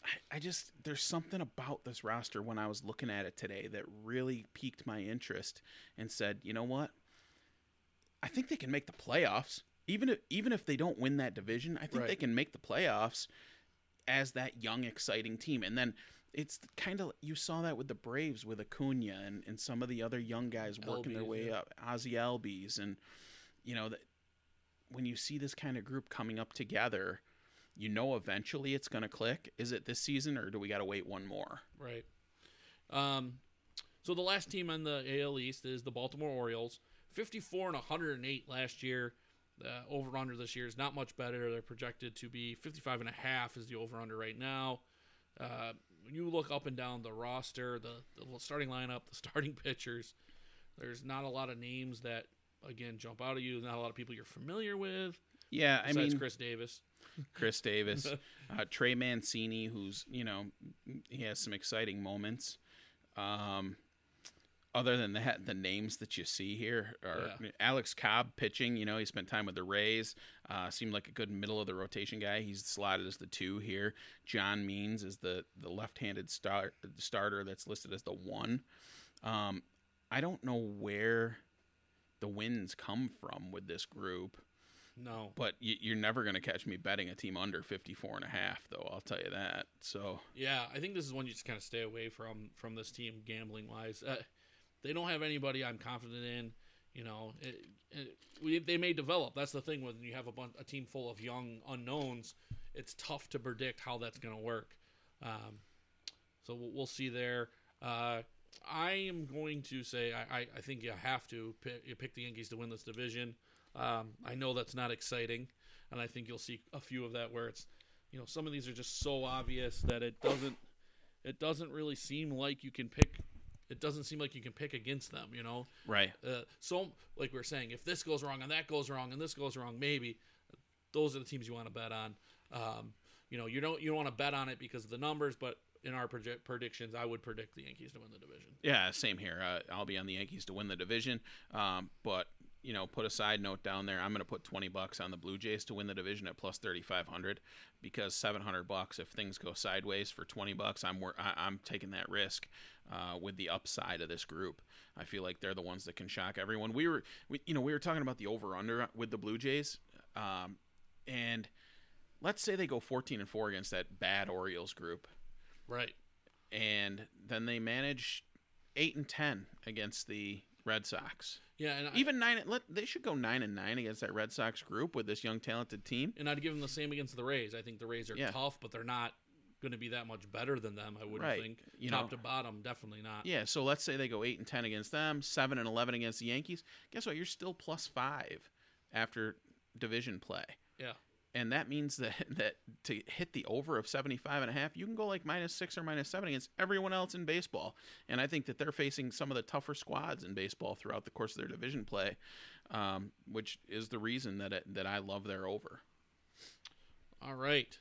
I, I just there's something about this roster when I was looking at it today that really piqued my interest and said, you know what, I think they can make the playoffs. Even if even if they don't win that division, I think they can make the playoffs as that young, exciting team. And then it's kind of you saw that with the Braves with Acuna and, and some of the other young guys working their way yeah. up, Ozzy Albies, and you know that when you see this kind of group coming up together, you know eventually it's going to click. Is it this season or do we got to wait one more? Right. Um, so the last team on the AL East is the Baltimore Orioles. 54 and 108 last year. The over under this year is not much better. They're projected to be 55 and a half is the over under right now. Uh, when you look up and down the roster, the, the starting lineup, the starting pitchers, there's not a lot of names that again jump out at you. Not a lot of people you're familiar with. Yeah, I mean, Chris Davis. Chris Davis, uh, Trey Mancini, who's you know he has some exciting moments. Um, other than that, the names that you see here are Yeah. Alex Cobb pitching. You know, he spent time with the Rays. Uh, seemed like a good middle of the rotation guy. He's slotted as the two here. John Means is the the left-handed star, starter that's listed as the one. Um, I don't know where the wins come from with this group, No. but y- you're never going to catch me betting a team under 54 and a half, though. I'll tell you that. So Yeah, I think this is one you just kind of stay away from from this team gambling wise. Uh, they don't have anybody I'm confident in. You know, it, it, they may develop. That's the thing when you have a bunch, a team full of young unknowns. It's tough to predict how that's going to work. Um, so we'll, we'll see there. Uh, I am going to say I, I, I think you have to pick, you pick the Yankees to win this division. Um, I know that's not exciting, and I think you'll see a few of that where it's, you know, some of these are just so obvious that it doesn't, it doesn't really seem like you can pick. It doesn't seem like you can pick against them. You know, right, uh, so like we are saying, if this goes wrong and that goes wrong and this goes wrong, maybe those are the teams you want to bet on. Um, you know, you don't you don't want to bet on it because of the numbers, but in our project predictions, I would predict the Yankees to win the division. yeah, same here. Uh, I'll be on the Yankees to win the division, um, but you know, put a side note down there. I'm going to put 20 bucks on the Blue Jays to win the division at plus 3,500 because 700 bucks if things go sideways for 20 bucks, I'm wor- I- I'm taking that risk uh, with the upside of this group. I feel like they're the ones that can shock everyone. We were, we, you know, we were talking about the over under with the Blue Jays, um, and let's say they go 14 and four against that bad Orioles group, Right. and then they manage eight and 10 against the Red Sox. Yeah, and I, Even nine, let they should go nine and nine against that Red Sox group with this young talented team. and I'd give them the same against the Rays. I think the Rays are Yeah. tough, but they're not going to be that much better than them. I wouldn't Right. think. You Top know- to bottom, definitely not. Yeah, so let's say they go eight and ten against them, seven and eleven against the Yankees. Guess what? You're still plus five after division play. Yeah. And that means that that to hit the over of 75 and a half, you can go like minus 6 or minus 7 against everyone else in baseball. And I think that they're facing some of the tougher squads in baseball throughout the course of their division play, um, which is the reason that it, that I love their over. All right.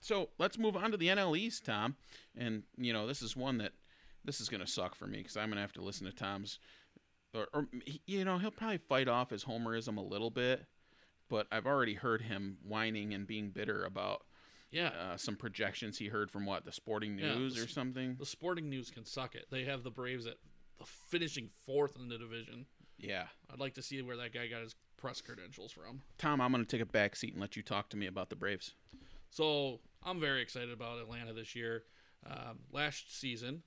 So let's move on to the NL East, Tom. And you know, this is one that this is going to suck for me because I'm going to have to listen to Tom's, or, or you know, he'll probably fight off his homerism a little bit, but I've already heard him whining and being bitter about Yeah. uh, some projections he heard from what the Sporting Yeah, News the or something. The Sporting News can suck it. They have the Braves at the finishing fourth in the division. Yeah, I'd like to see where that guy got his press credentials from. Tom, I'm going to take a back seat and let you talk to me about the Braves. So I'm very excited about Atlanta this year. Um, last season,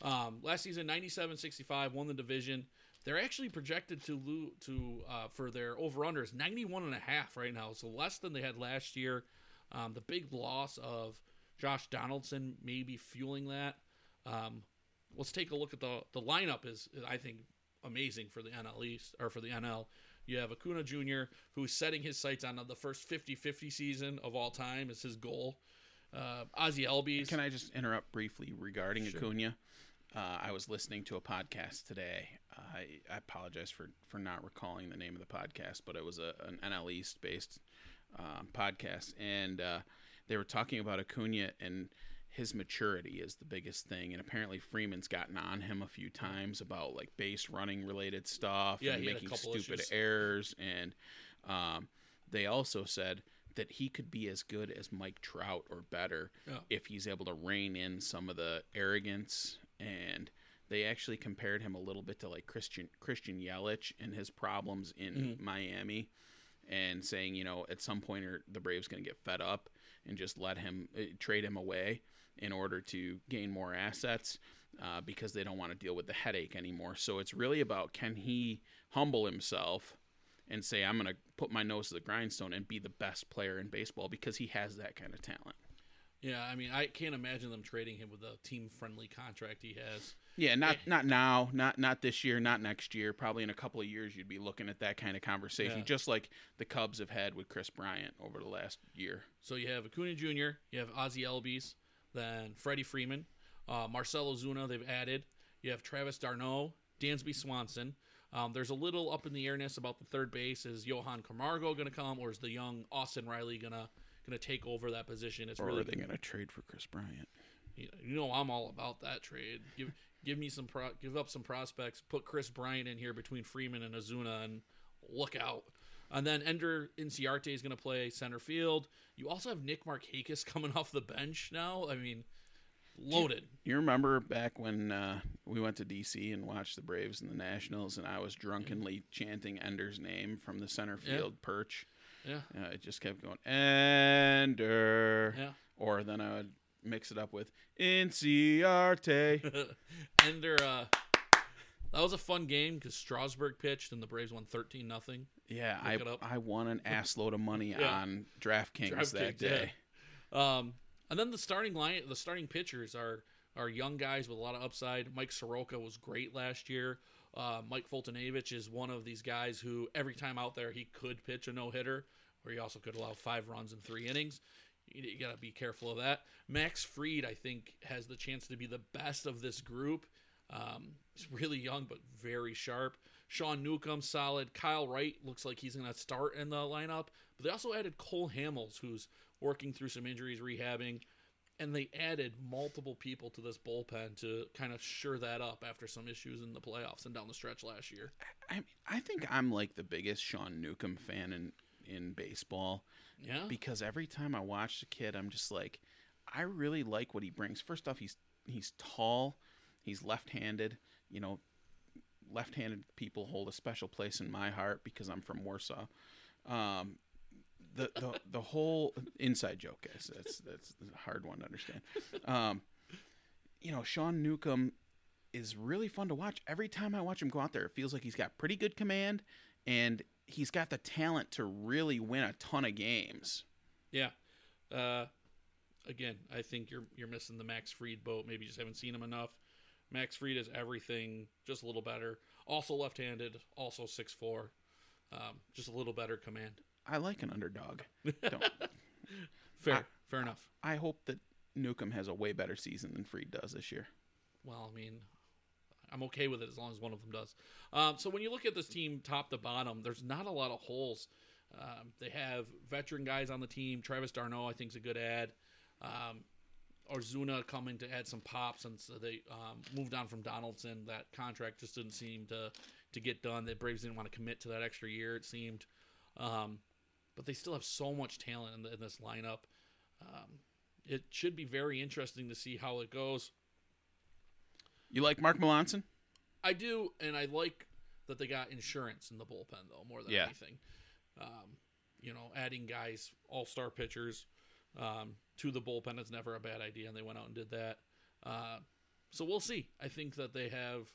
um, last season, 97-65 won the division. They're actually projected to lose to uh, for their over unders 91 and a half right now, so less than they had last year. Um, the big loss of Josh Donaldson may be fueling that. Um, let's take a look at the the lineup is I think amazing for the NL East or for the NL. You have Acuna Jr., who's setting his sights on the first 50-50 season of all time is his goal. Uh, Ozzy Albies. Can I just interrupt briefly regarding Sure. Acuna? Uh, I was listening to a podcast today. I, I apologize for, for not recalling the name of the podcast, but it was a, an NL East based um, podcast, and uh, they were talking about Acuna and his maturity is the biggest thing. And apparently Freeman's gotten on him a few times about like base running related stuff Yeah, and he had a making stupid issues. errors. And um, they also said that he could be as good as Mike Trout or better Yeah. if he's able to rein in some of the arrogance and they actually compared him a little bit to like Christian Christian Yelich and his problems in Mhm. Miami and saying, you know, at some point are the Braves going to get fed up and just let him uh, trade him away in order to gain more assets uh, because they don't want to deal with the headache anymore. So it's really about can he humble himself and say, I'm going to put my nose to the grindstone and be the best player in baseball because he has that kind of talent. Yeah, I mean, I can't imagine them trading him with a team-friendly contract he has. Yeah, not Eh. not now, not not this year, not next year. Probably in a couple of years, you'd be looking at that kind of conversation, Yeah. just like the Cubs have had with Kris Bryant over the last year. So you have Acuna Jr., you have Ozzy Albies, then Freddie Freeman, uh, Marcell Ozuna. They've added. You have Travis d'Arnaud, Dansby Swanson. Um, there's a little up in the airness about the third base. Is Johan Camargo going to come, or is the young Austin Riley gonna gonna take over that position? It's Or really are they going to trade for Kris Bryant? you know I'm all about that trade. Give give me some pro, give up some prospects. Put Kris Bryant in here between Freeman and Ozuna, and look out. And then Ender Inciarte is going to play center field. You also have Nick Markakis coming off the bench now. I mean, loaded. You remember back when uh, we went to DC and watched the Braves and the Nationals, and I was drunkenly chanting Ender's name from the center Yeah. field perch. Yeah, Uh, it just kept going Ender, yeah. or then I would mix it up with Inciarte. Ender, uh, that was a fun game because Strasburg pitched and the Braves won thirteen nothing. Yeah, I Look it up. I won an ass load of money Yeah. on DraftKings, DraftKings, that yeah. day. Um, and then the starting line, the starting pitchers are are young guys with a lot of upside. Mike Soroka was great last year. Uh, Mike Foltynewicz is one of these guys who every time out there he could pitch a no hitter, or he also could allow five runs in three innings. You, you got to be careful of that. Max Fried, I think, has the chance to be the best of this group. Um, he's really young but very sharp. Sean Newcomb, solid. Kyle Wright looks like he's going to start in the lineup. But they also added Cole Hamels, who's working through some injuries, rehabbing. And they added multiple people to this bullpen to kind of sure that up after some issues in the playoffs and down the stretch last year. I I think I'm like the biggest Sean Newcomb fan in in baseball Yeah. because every time I watch the kid, I'm just like, I really like what he brings. First off, he's he's tall, he's left-handed. You know, left-handed people hold a special place in my heart because I'm from Warsaw. Um, the the the whole inside joke, guys. That's that's a hard one to understand. Um, you know, Sean Newcomb is really fun to watch. Every time I watch him go out there, it feels like he's got pretty good command and he's got the talent to really win a ton of games. Yeah. Uh, again, I think you're you're missing the Max Fried boat. Maybe you just haven't seen him enough. Max Fried is everything, just a little better. Also left-handed, also 6'4". Um, just a little better command. I like an underdog. Don't, Fair, I- fair enough. I hope that Newcomb has a way better season than Fried does this year. Well, I mean, I'm okay with it as long as one of them does. Um, so when you look at this team top to bottom, there's not a lot of holes. Um, they have veteran guys on the team. Travis d'Arnaud, I think, is a good ad. Um, Ozuna coming to add some pop since they um, moved on from Donaldson. That contract just didn't seem to to get done. The Braves didn't want to commit to that extra year. It seemed, um, but they still have so much talent in, the, in this lineup. Um, it should be very interesting to see how it goes. You like Mark Melancon? I do, and I like that they got insurance in the bullpen though more than Yeah. anything. Um, you know, adding guys, all star pitchers, um, to the bullpen is never a bad idea, and they went out and did that. Uh, so we'll see. I think that they have.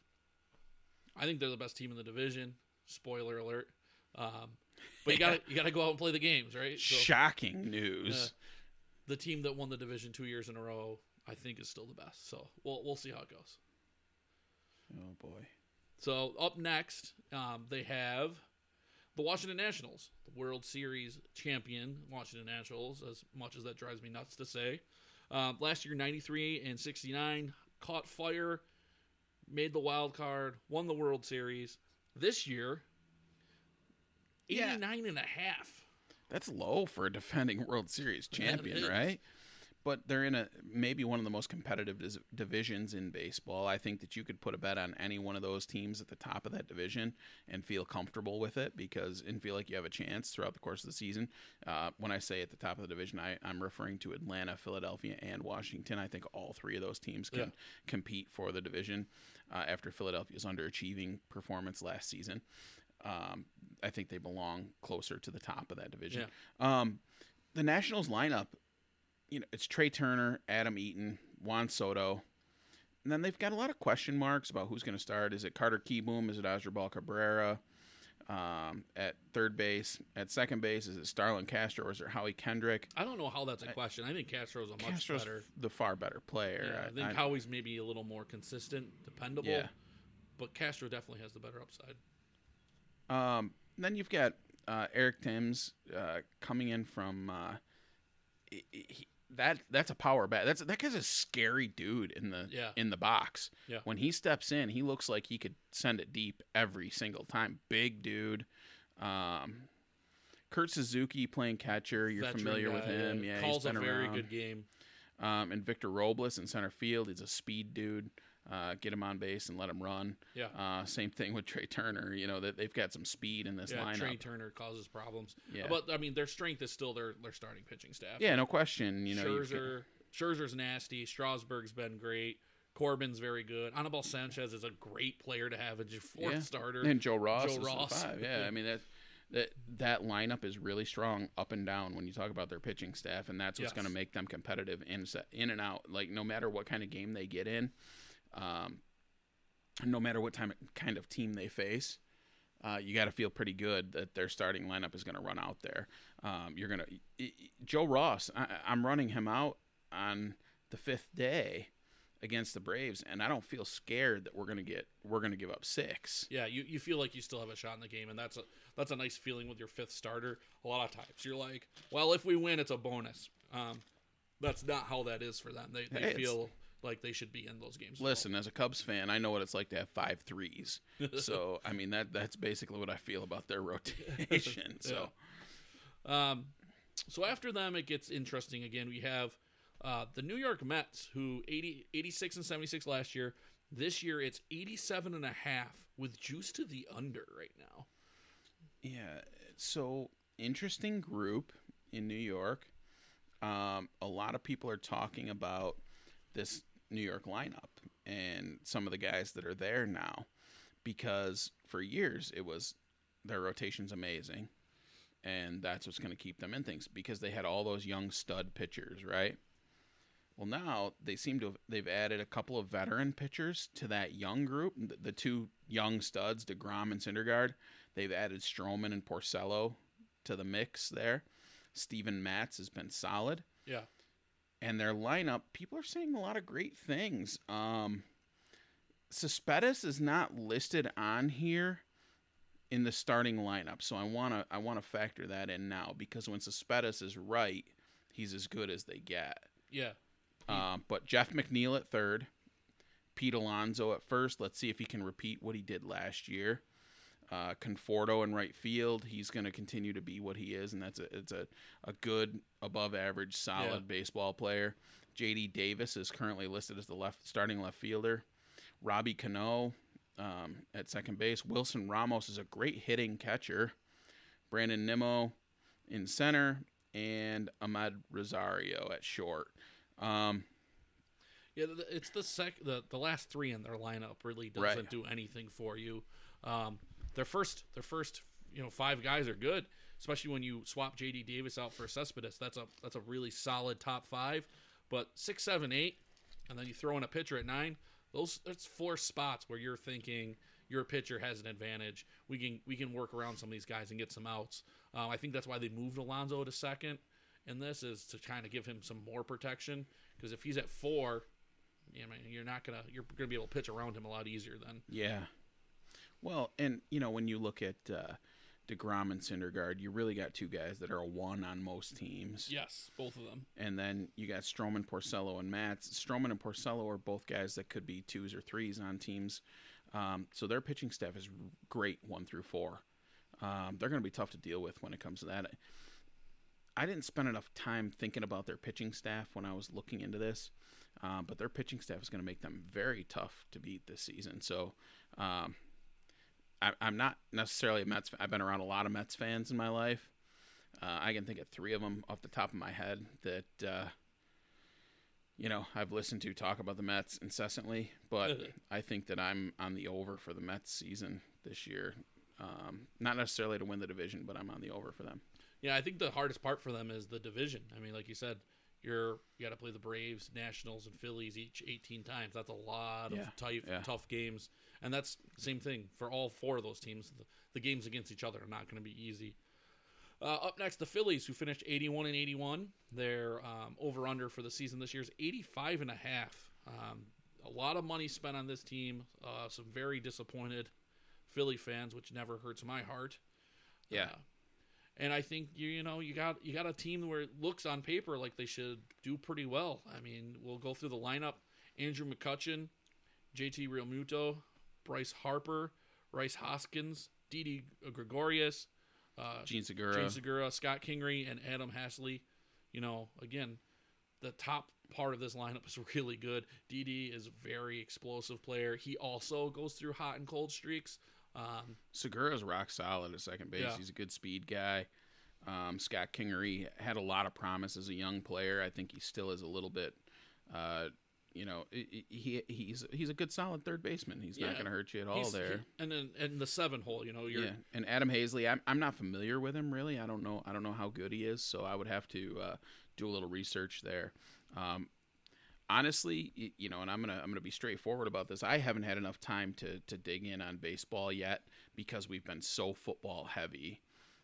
I think they're the best team in the division. Spoiler alert. Um, but you got to you got to go out and play the games, right? So, Shocking news. uh, the team that won the division two years in a row, I think, is still the best. So we'll we'll see how it goes. oh boy. So up next, um, they have the Washington Nationals, the World Series champion Washington Nationals. As much as that drives me nuts to say, um, last year 93 and 69 caught fire, made the wild card, won the World Series. This year, Yeah. 89 and a half. That's low for a defending World Series champion, right? But they're in a maybe one of the most competitive dis- divisions in baseball. I think that you could put a bet on any one of those teams at the top of that division and feel comfortable with it because and feel like you have a chance throughout the course of the season. Uh, when I say at the top of the division, I, I'm referring to Atlanta, Philadelphia, and Washington. I think all three of those teams can Yeah. compete for the division uh, after Philadelphia's underachieving performance last season. Um, I think they belong closer to the top of that division. Um, the Nationals lineup, you know, it's Trea Turner, Adam Eaton, Juan Soto. And then they've got a lot of question marks about who's going to start. Is it Carter Kieboom? Is it Asdrubal Cabrera? Um, at third base, at second base, is it Starlin Castro or is it Howie Kendrick? I don't know how that's a question. I think Castro's a much Castro's better. the far better player. Yeah, I I- think I- Howie's maybe a little more consistent, dependable. Yeah. But Castro definitely has the better upside. Um, then you've got uh, Eric Thames uh, coming in from. Uh, he- that that's a power bat. That's that guy's a scary dude in the Yeah. in the box. Yeah. When he steps in, he looks like he could send it deep every single time. Big dude. Um, Kurt Suzuki playing catcher. You're Veteran familiar with guy, him. Yeah, calls he's been a very around. good game. Um, and Victor Robles in center field. He's a speed dude. Uh, get him on base and let him run. Yeah. Uh, same thing with Trea Turner. You know that they've got some speed in this Yeah, lineup. Trea Turner causes problems. Yeah. But I mean, their strength is still their their starting pitching staff. yeah, no question. You know, Scherzer, Scherzer's nasty. Strasburg's been great. Corbin's very good. Anibal Sanchez is a great player to have as your fourth Yeah. starter. And Joe Ross. Joe is Ross. Five. Yeah, I mean that that that lineup is really strong up and down when you talk about their pitching staff, and that's what's Yes. going to make them competitive in in and out. Like no matter what kind of game they get in, um, no matter what time kind of team they face. Uh, you got to feel pretty good that their starting lineup is going to run out there. Um, you're going to Joe Ross. I, I'm running him out on the fifth day against the Braves, and I don't feel scared that we're going to get we're going to give up six. Yeah, you, you feel like you still have a shot in the game, and that's a that's a nice feeling with your fifth starter. A lot of times you're like, well, if we win, it's a bonus. Um, that's not how that is for them. They they Hey, feel like they should be in those games. Listen, as a Cubs fan, I know what it's like to have five threes. So I mean that that's basically what I feel about their rotation. So Um, so after them, it gets interesting again. We have uh, the New York Mets, who 80, 86 and 76 last year. This year, it's 87 and a half with juice to the under right now. yeah, so interesting group in New York. Um, a lot of people are talking about this New York lineup and some of the guys that are there now, because for years it was their rotation's amazing, and that's what's going to keep them in things because they had all those young stud pitchers, right? Well, now they seem to have they've added a couple of veteran pitchers to that young group. The, the two young studs, Degrom and Syndergaard. They've added Stroman and Porcello to the mix there. Steven Matz has been solid, Yeah. And their lineup. People are saying a lot of great things. Um, Cespedes is not listed on here in the starting lineup, so I wanna I wanna factor that in now because when Cespedes is right, he's as good as they get. Yeah. Um, but Jeff McNeil at third, Pete Alonso at first. Let's see if he can repeat what he did last year. Uh, Conforto in right field. He's going to continue to be what he is, and that's a it's a, a good, above average, solid Yeah. baseball player. J.D. Davis is currently listed as the left starting left fielder. Robbie Cano um, at second base. Wilson Ramos is a great hitting catcher. Brandon Nimmo in center, and Amed Rosario at short. Um, Yeah, it's the sec the, the last three in their lineup really doesn't Right. do anything for you. Um, their first their first you know five guys are good, especially when you swap JD Davis out for Cespedes. That's a that's a really solid top five. But six, seven, eight, and then you throw in a pitcher at nine. Those that's four spots where you're thinking your pitcher has an advantage. We can we can work around some of these guys and get some outs. Um, I think that's why they moved Alonso to second. And this is to kind of give him some more protection because if he's at four, yeah, man, you're not gonna you're gonna be able to pitch around him a lot easier then. Yeah. Well, and you know when you look at uh, Degrom and Syndergaard, you really got two guys that are a one on most teams. Yes, both of them. And then you got Stroman, Porcello, and Matz. Stroman and Porcello are both guys that could be twos or threes on teams. Um, so their pitching staff is great one through four. Um, they're going to be tough to deal with when it comes to that. I didn't spend enough time thinking about their pitching staff when I was looking into this, um, but their pitching staff is going to make them very tough to beat this season. So um, I, I'm not necessarily a Mets. Fan. I've been around a lot of Mets fans in my life. Uh, I can think of three of them off the top of my head that uh, you know I've listened to talk about the Mets incessantly. But I think that I'm on the over for the Mets season this year. Um, not necessarily to win the division, but I'm on the over for them. Yeah, I think the hardest part for them is the division. I mean, like you said, you're you got to play the Braves, Nationals, and Phillies each 18 times. That's a lot of Yeah, tough yeah. tough games, and that's the same thing for all four of those teams. The, the games against each other are not going to be easy. Uh, up next, the Phillies, who finished 81 and 81. Their um, over under for the season this year is 85 and a half. Um, a lot of money spent on this team. Uh, some very disappointed Philly fans, which never hurts my heart. Yeah. Uh, and I think you you know you got you got a team where it looks on paper like they should do pretty well. I mean, we'll go through the lineup: Andrew McCutchen, JT Realmuto, Bryce Harper, Rhys Hoskins, Didi Gregorius, uh, Jean Segura. Jean Segura, Scott Kingery, and Adam Haseley. You know, again, the top part of this lineup is really good. DD is a very explosive player. He also goes through hot and cold streaks. Um, Segura's rock solid at second base. Yeah. He's a good speed guy. Um, Scott Kingery had a lot of promise as a young player. I think he still is a little bit. Uh, you know, he he's he's a good solid third baseman. He's Yeah. not going to hurt you at all he's- there. he- and then and the seven hole, you know, you're yeah, and Adam Haseley, I'm I'm not familiar with him really. I don't know I don't know how good he is, so I would have to uh, do a little research there. Um, honestly, you know, and I'm gonna I'm gonna be straightforward about this. I haven't had enough time to to dig in on baseball yet because we've been so football heavy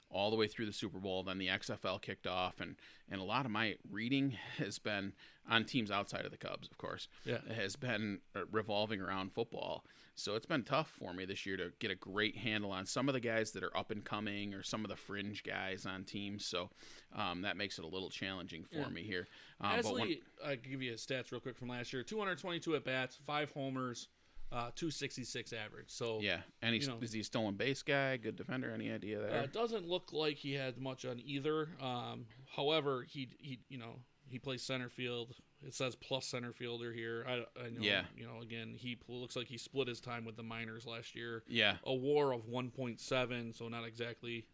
all the way through the Super Bowl. Then the XFL kicked off, and and a lot of my reading has been on teams outside of the Cubs, of course. Yeah. has been uh, revolving around football. So it's been tough for me this year to get a great handle on some of the guys that are up and coming or some of the fringe guys on teams. So um, that makes it a little challenging for Yeah. me here. Um, but when, I give you stats real quick from last year: 222 at bats, five homers, uh, 266 average. So yeah, and he's you know. is he a stolen base guy? Good defender? Any idea there? Uh, it doesn't look like he had much on either. Um, however, he he you know he plays center field. It says plus center fielder here. I, I know. Yeah. You know, again, he looks like he split his time with the minors last year. yeah, A WAR of 1.7, so not exactly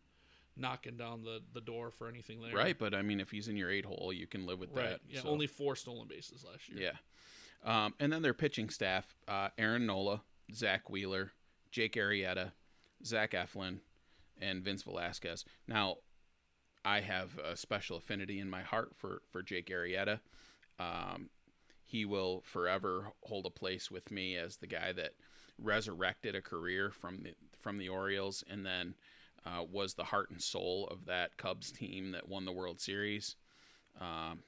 knocking down the, the door for anything there. right. But I mean, if he's in your eight hole, you can live with Right. that. Yeah. so- Only four stolen bases last year. Yeah. Um, and then their pitching staff uh, Aaron Nola, Zack Wheeler, Jake Arrieta, Zach Eflin, and Vince Velasquez. Now, I have a special affinity in my heart for, for Jake Arrieta. Um, he will forever hold a place with me as the guy that resurrected a career from the from the Orioles and then uh, was the heart and soul of that Cubs team that won the World Series. Um,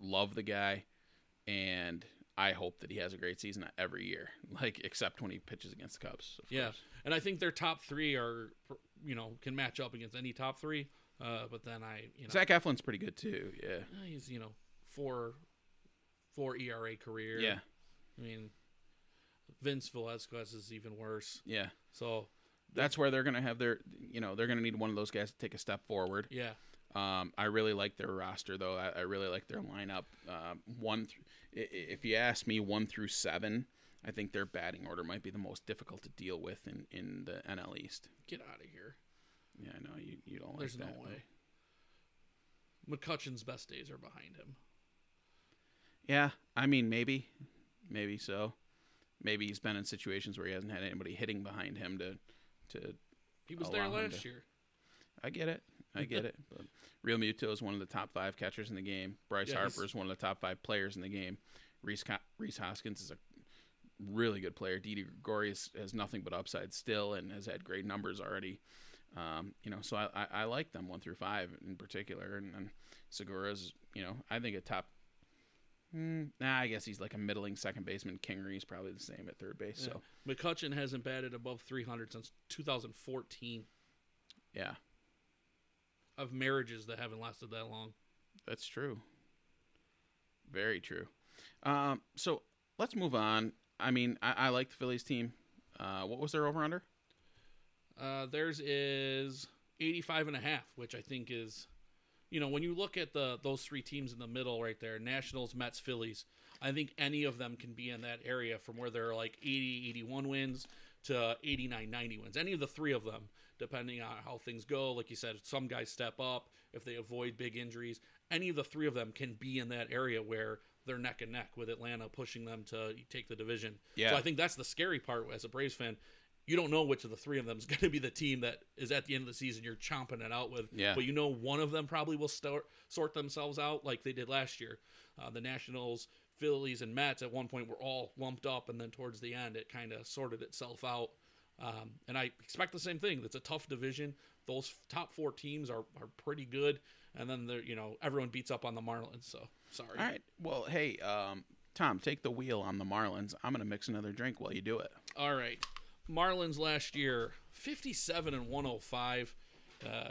love the guy, and I hope that he has a great season every year, like except when he pitches against the Cubs. of Yeah, course. and I think their top three are, you know, can match up against any top three. Uh, but then I, you know, Zach Eflin's pretty good too. Yeah, Uh, he's you know four four ERA career. yeah, I mean Vince Velasquez is even worse. yeah. So That's where they're gonna have their, you know, they're gonna need one of those guys to take a step forward. yeah, Um, I really like their roster, though. I, I really like their lineup. Um, one, th- if you ask me, one through seven, I think their batting order might be the most difficult to deal with in, in the NL East. get out of here. Yeah, I know you, you don't like There's that. no way. But... McCutchen's best days are behind him. Yeah, I mean, maybe, maybe so. Maybe he's been in situations where he hasn't had anybody hitting behind him to, to. He was there last to- year. I get it, I get it. But Realmuto is one of the top five catchers in the game. Bryce Yeah, Harper is one of the top five players in the game. Rhys Co- Rhys Hoskins is a really good player. Didi Gregorius has nothing but upside still and has had great numbers already. Um, you know, so I, I, I like them one through five in particular, and, and Segura's, you know, I think a top. Mm, nah, I guess he's like a middling second baseman. Kingery's probably the same at third base. So McCutchen hasn't batted above 300 since 2014 yeah, of marriages that haven't lasted that long. That's true. Very true. Um, so let's move on. I mean, I, I like the Phillies team. Uh, what was their over under? Uh, theirs is 85 and a half, which I think is, you know, when you look at the those three teams in the middle right there, Nationals, Mets, Phillies, I think any of them can be in that area from where they're like 80, 81 wins to 89, 90 wins. Any of the three of them, depending on how things go. Like you said, some guys step up if they avoid big injuries. Any of the three of them can be in that area where they're neck and neck with Atlanta pushing them to take the division. Yeah. So I think that's the scary part as a Braves fan. You don't know which of the three of them is going to be the team that is at the end of the season you're chomping it out with. Yeah. But you know one of them probably will start, sort themselves out like they did last year. Uh, the Nationals, Phillies, and Mets at one point were all lumped up, and then towards the end it kind of sorted itself out. Um, and I expect the same thing. It's a tough division. Those top four teams are, are pretty good, and then they're you know everyone beats up on the Marlins. So sorry. All right. Well, hey, um, Tom, take the wheel on the Marlins. I'm gonna mix another drink while you do it. All right. Marlins last year, 57 and 105. Uh,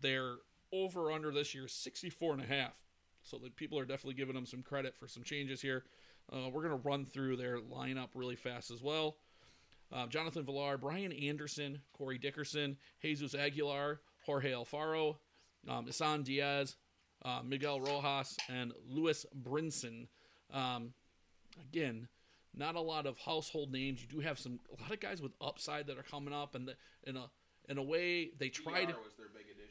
Their over under this year 64 and a half. So the people are definitely giving them some credit for some changes here. Uh, we're going to run through their lineup really fast as well. Uh, Jonathan Villar, Brian Anderson, Corey Dickerson, Jesus Aguilar, Jorge Alfaro, um, Isan Diaz, uh, Miguel Rojas, and Lewis Brinson. Um, again, not a lot of household names. You do have some a lot of guys with upside that are coming up, and the, in a in a way they tried was their big addition.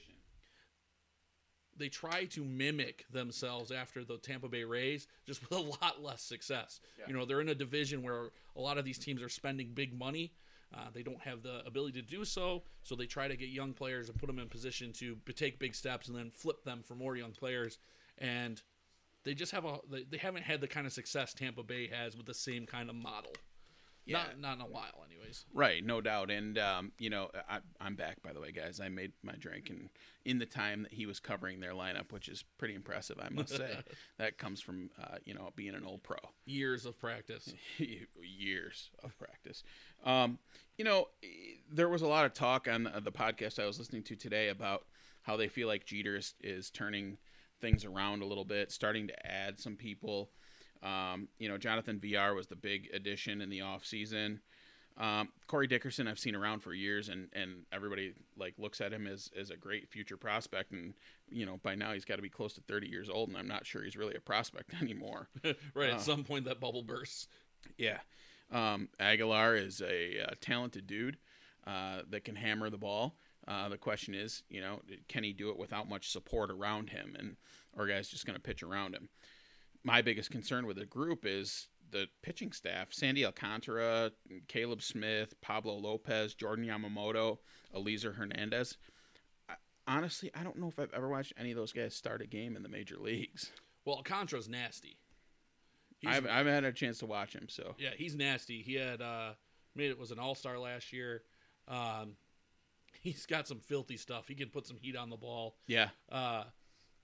They try to mimic themselves after the Tampa Bay Rays, just with a lot less success. Yeah. You know, they're in a division where a lot of these teams are spending big money. Uh, they don't have the ability to do so, so they try to get young players and put them in position to take big steps and then flip them for more young players. And they just have a they, they haven't had the kind of success Tampa Bay has with the same kind of model. Yeah. Not not in a while, anyways. Right, no doubt. And um, you know, I, I'm back by the way, guys. I made my drink, and in the time that he was covering their lineup, which is pretty impressive, I must say. that comes from uh, you know being an old pro, Years of practice. years of practice. Um, you know, there was a lot of talk on the, podcast I was listening to today about how they feel like Jeter is, is turning things around a little bit, starting to add some people. Um, you know, Jonathan Villar was the big addition in the offseason. Um, Corey Dickerson, I've seen around for years, and, and everybody like looks at him as, as a great future prospect. And you know, by now he's got to be close to 30 years old, and I'm not sure he's really a prospect anymore. right, Uh. at some point that bubble bursts. Yeah. Um, Aguilar is a, uh talented dude uh, that can hammer the ball. Uh, the question is, you know, can he do it without much support around him, and or guys just going to pitch around him? My biggest concern with the group is the pitching staff: Sandy Alcantara, Caleb Smith, Pablo Lopez, Jordan Yamamoto, Elieser Hernandez. I, honestly, I don't know if I've ever watched any of those guys start a game in the major leagues. Well, Alcantara's nasty. He's, I've, I haven't had a chance to watch him, so yeah, he's nasty. He had uh, made it was an All Star last year. Um, he's got some filthy stuff. He can put some heat on the ball. yeah, Uh,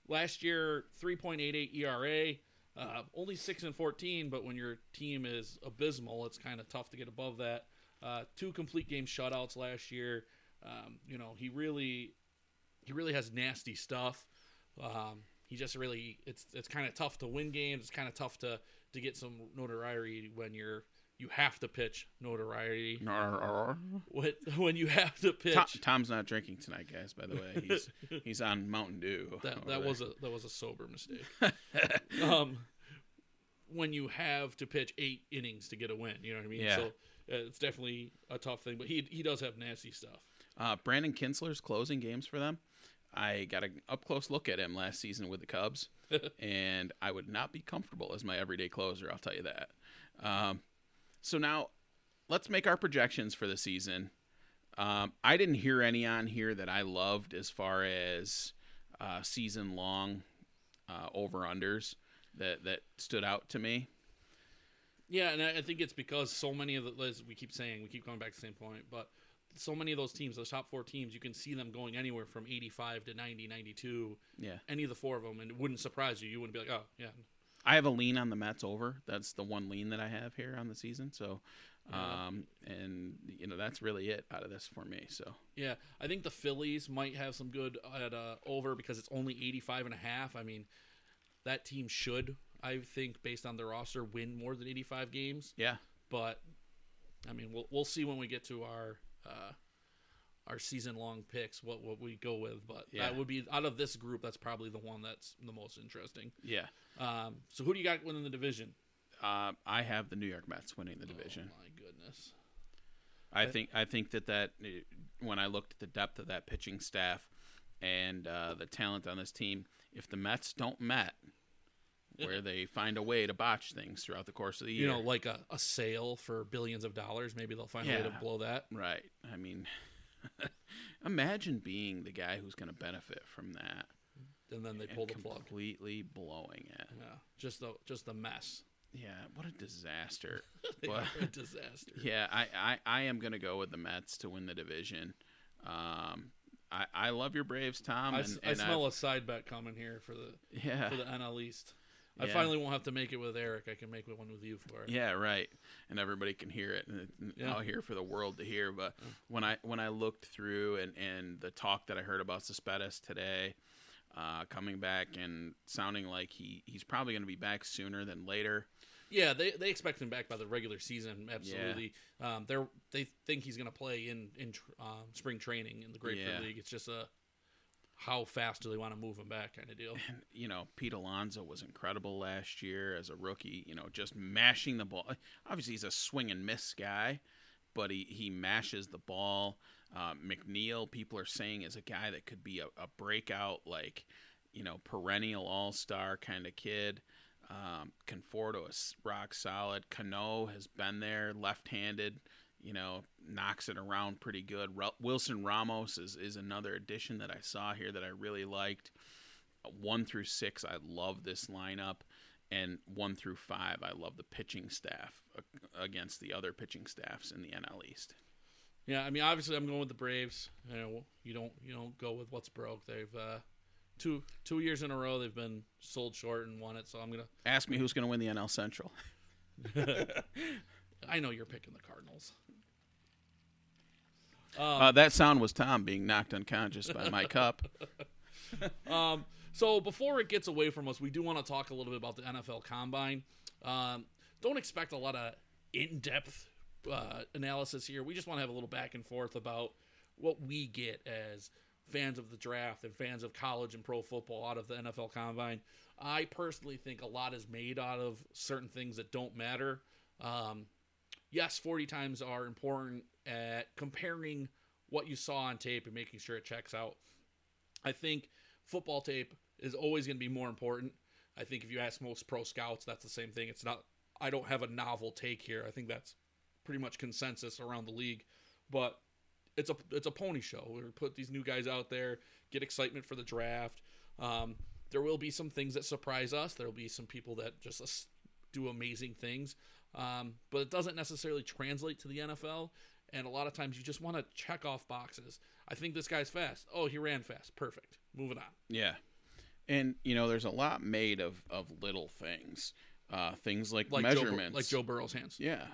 last year, three point eight eight ERA. Uh, only six and fourteen, but when your team is abysmal, it's kind of tough to get above that. Uh, two complete game shutouts last year. Um, you know, he really, he really has nasty stuff. Um, he just really, it's it's kind of tough to win games. It's kind of tough to to get some notoriety when you're you have to pitch notoriety. When when you have to pitch, Tom, Tom's not drinking tonight, guys. By the way, he's he's on Mountain Dew. that that there. was a that was a sober mistake. um, when you have to pitch eight innings to get a win, you know what I mean. Yeah. So uh, it's definitely a tough thing, but he he does have nasty stuff. uh, Brandon Kintzler's closing games for them. I got an up close look at him last season with the Cubs, and I would not be comfortable as my everyday closer. I'll tell you that. Um, so now, let's make our projections for the season. Um, I didn't hear any on here that I loved as far as uh, season long uh, over unders that that stood out to me. Yeah, and I think it's because so many of the as we keep saying we keep going back to the same point, but so many of those teams, those top four teams, you can see them going anywhere from 85 to 90, 92, Yeah, any of the four of them, and it wouldn't surprise you. You wouldn't be like, oh yeah, I have a lean on the Mets over. That's the one lean that I have here on the season. So, um, and you know that's really it out of this for me. So Yeah, I think the Phillies might have some good at uh, over because it's only 85 and a half. I mean, that team should, I think, based on their roster, win more than 85 games. yeah, But I mean, we'll we'll see when we get to our uh, our season long picks what what we go with. But Yeah. that would be out of this group, that's probably the one that's the most interesting. yeah. Um, so who do you got winning the division? Uh, I have the New York Mets winning the division. Oh my goodness. I think I think that that uh, when I looked at the depth of that pitching staff and uh, the talent on this team, if the Mets don't met, where they find a way to botch things throughout the course of the year, You know, like a, a sale for billions of dollars, maybe they'll find a way to blow that. right? I mean, imagine being the guy who's going to benefit from that. And then they and pull the plug. completely blowing it. Yeah, just the just the mess. Yeah, what a disaster. Are a disaster. yeah, I, I, I am going to go with the Mets to win the division. Um, I, I love your Braves, Tom. I, And, s- I and smell I've- a side bet coming here for the yeah, for the NL East. I Yeah. finally won't have to make it with Eric. I can make one with you for it. Yeah, right. And everybody can hear it, and it- Yeah. out here for the world to hear. But when I when I looked through and and the talk that I heard about Cespedes today, uh, coming back and sounding like he he's probably going to be back sooner than later. Yeah, they, they expect him back by the regular season. Absolutely. Um, they're they think he's going to play in in tr- um, spring training in the Grapefruit Yeah. League. It's just a how fast do they want to move him back kind of deal. And you know, Pete Alonso was incredible last year as a rookie. You know, just mashing the ball. Obviously, he's a swing and miss guy, but he he mashes the ball. Uh, McNeil, people are saying, is a guy that could be a, a breakout, like you know, perennial all star kind of kid. Um, Conforto is rock solid. Cano has been there, left handed. You know, knocks it around pretty good. Wilson Ramos is, is another addition that I saw here that I really liked one through six, I love this lineup, and one through five, I love the pitching staff against the other pitching staffs in the NL East. Yeah, I mean, obviously, I'm going with the Braves. You know, you don't you don't go with what's broke. They've uh, two two years in a row they've been sold short and won it. So I'm gonna. Ask me who's going to win the NL Central. I know you're picking the Cardinals. Um, Uh, that sound was Tom being knocked unconscious by my cup. Um, so before it gets away from us, we do want to talk a little bit about the NFL Combine. Um, don't expect a lot of in-depth uh, analysis here. We just want to have a little back and forth about what we get as fans of the draft and fans of college and pro football out of the NFL Combine. I personally think a lot is made out of certain things that don't matter. Um, yes, 40 times are important at comparing what you saw on tape and making sure it checks out. I think football tape is always going to be more important. I think if you ask most pro scouts, that's the same thing. It's not. I don't have a novel take here. I think that's pretty much consensus around the league. But it's a it's a pony show. We put these new guys out there, get excitement for the draft. Um, there will be some things that surprise us. There will be some people that just do amazing things, um, but it doesn't necessarily translate to the NFL. And a lot of times, you just want to check off boxes. I think this guy's fast. Oh, he ran fast. Perfect. Moving on. Yeah. And, you know, there's a lot made of, of little things. Uh, things like, Like measurements. Joe, like Joe Burrow's hands. Yeah,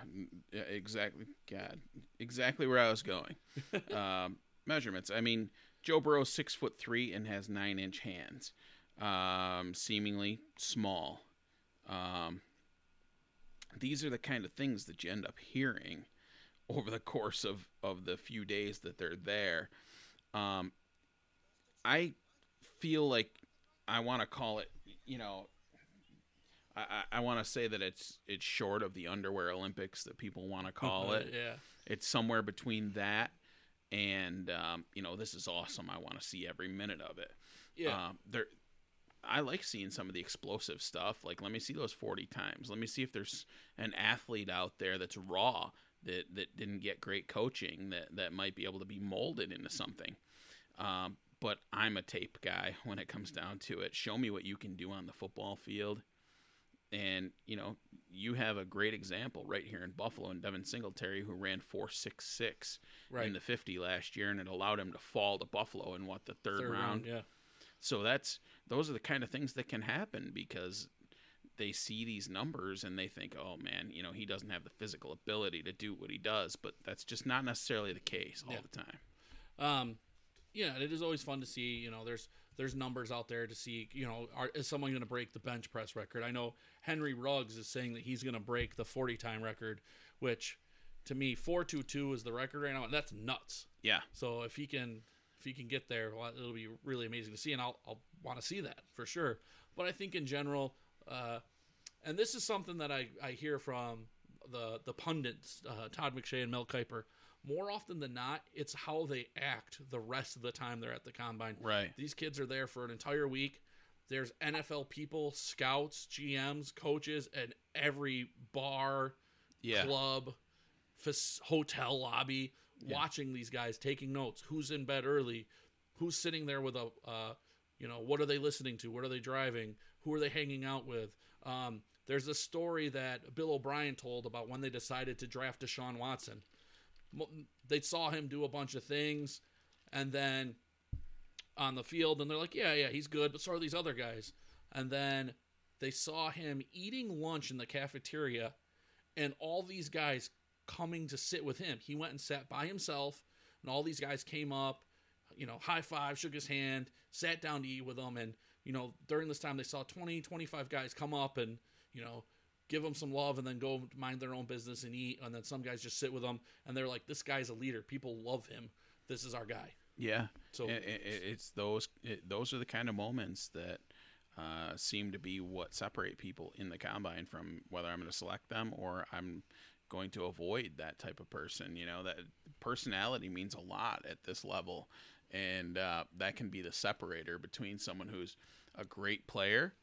yeah, exactly. God, exactly where I was going. um, measurements. I mean, Joe Burrow's six foot three and has nine inch hands, um, seemingly small. Um, these are the kind of things that you end up hearing over the course of, of the few days that they're there. Um, I feel like I want to call it, you know, I, I, want to say that it's it's short of the underwear Olympics that people want to call it. yeah. It's somewhere between that and um, you know this is awesome. I want to see every minute of it. Yeah. Um, there, I like seeing some of the explosive stuff. Like, let me see those forty times. Let me see if there's an athlete out there that's raw that that didn't get great coaching that that might be able to be molded into something. Um, but I'm a tape guy when it comes down to it. Show me what you can do on the football field. And you know, you have a great example right here in Buffalo and Devin Singletary, who ran four six six Right. in the fifty last year, and it allowed him to fall to Buffalo in what the third, Third round. round. Yeah. So that's those are the kind of things that can happen because they see these numbers and they think, "Oh man, you know, he doesn't have the physical ability to do what he does." But that's just not necessarily the case all Yeah. the time. Um, yeah, it is always fun to see. You know, there's there's numbers out there to see. You know, are, is someone going to break the bench press record? I know Henry Ruggs is saying that he's going to break the 40 time record, which to me 422 is the record right now, and that's nuts. Yeah, So if he can if he can get there, well, it'll be really amazing to see, and I'll I'll want to see that for sure. But I think in general, uh, and this is something that I, I hear from the the pundits, uh, Todd McShay and Mel Kiper. More often than not, it's how they act the rest of the time they're at the combine. right. These kids are there for an entire week. There's NFL people, scouts, GMs, coaches, and every bar, Yeah, club, fas- hotel lobby, Yeah. watching these guys, taking notes. Who's in bed early? Who's sitting there with a, uh, you know, what are they listening to? What are they driving? Who are they hanging out with? Um, there's a story that Bill O'Brien told about when they decided to draft Deshaun Watson. They saw him do a bunch of things, and then on the field, and they're like, "Yeah, yeah, he's good," but so are these other guys. And then they saw him eating lunch in the cafeteria and all these guys coming to sit with him. He went and sat by himself, and all these guys came up, you know, high five, shook his hand, sat down to eat with him. And, you know, during this time, they saw 20, 25 guys come up and, you know, give them some love and then go mind their own business and eat. And then some guys just sit with them, and they're like, this guy's a leader. People love him. This is our guy. Yeah. So It, it, it's those it, those are the kind of moments that uh, seem to be what separate people in the combine from whether I'm going to select them or I'm going to avoid that type of person. You know that personality means a lot at this level, and uh, that can be the separator between someone who's a great player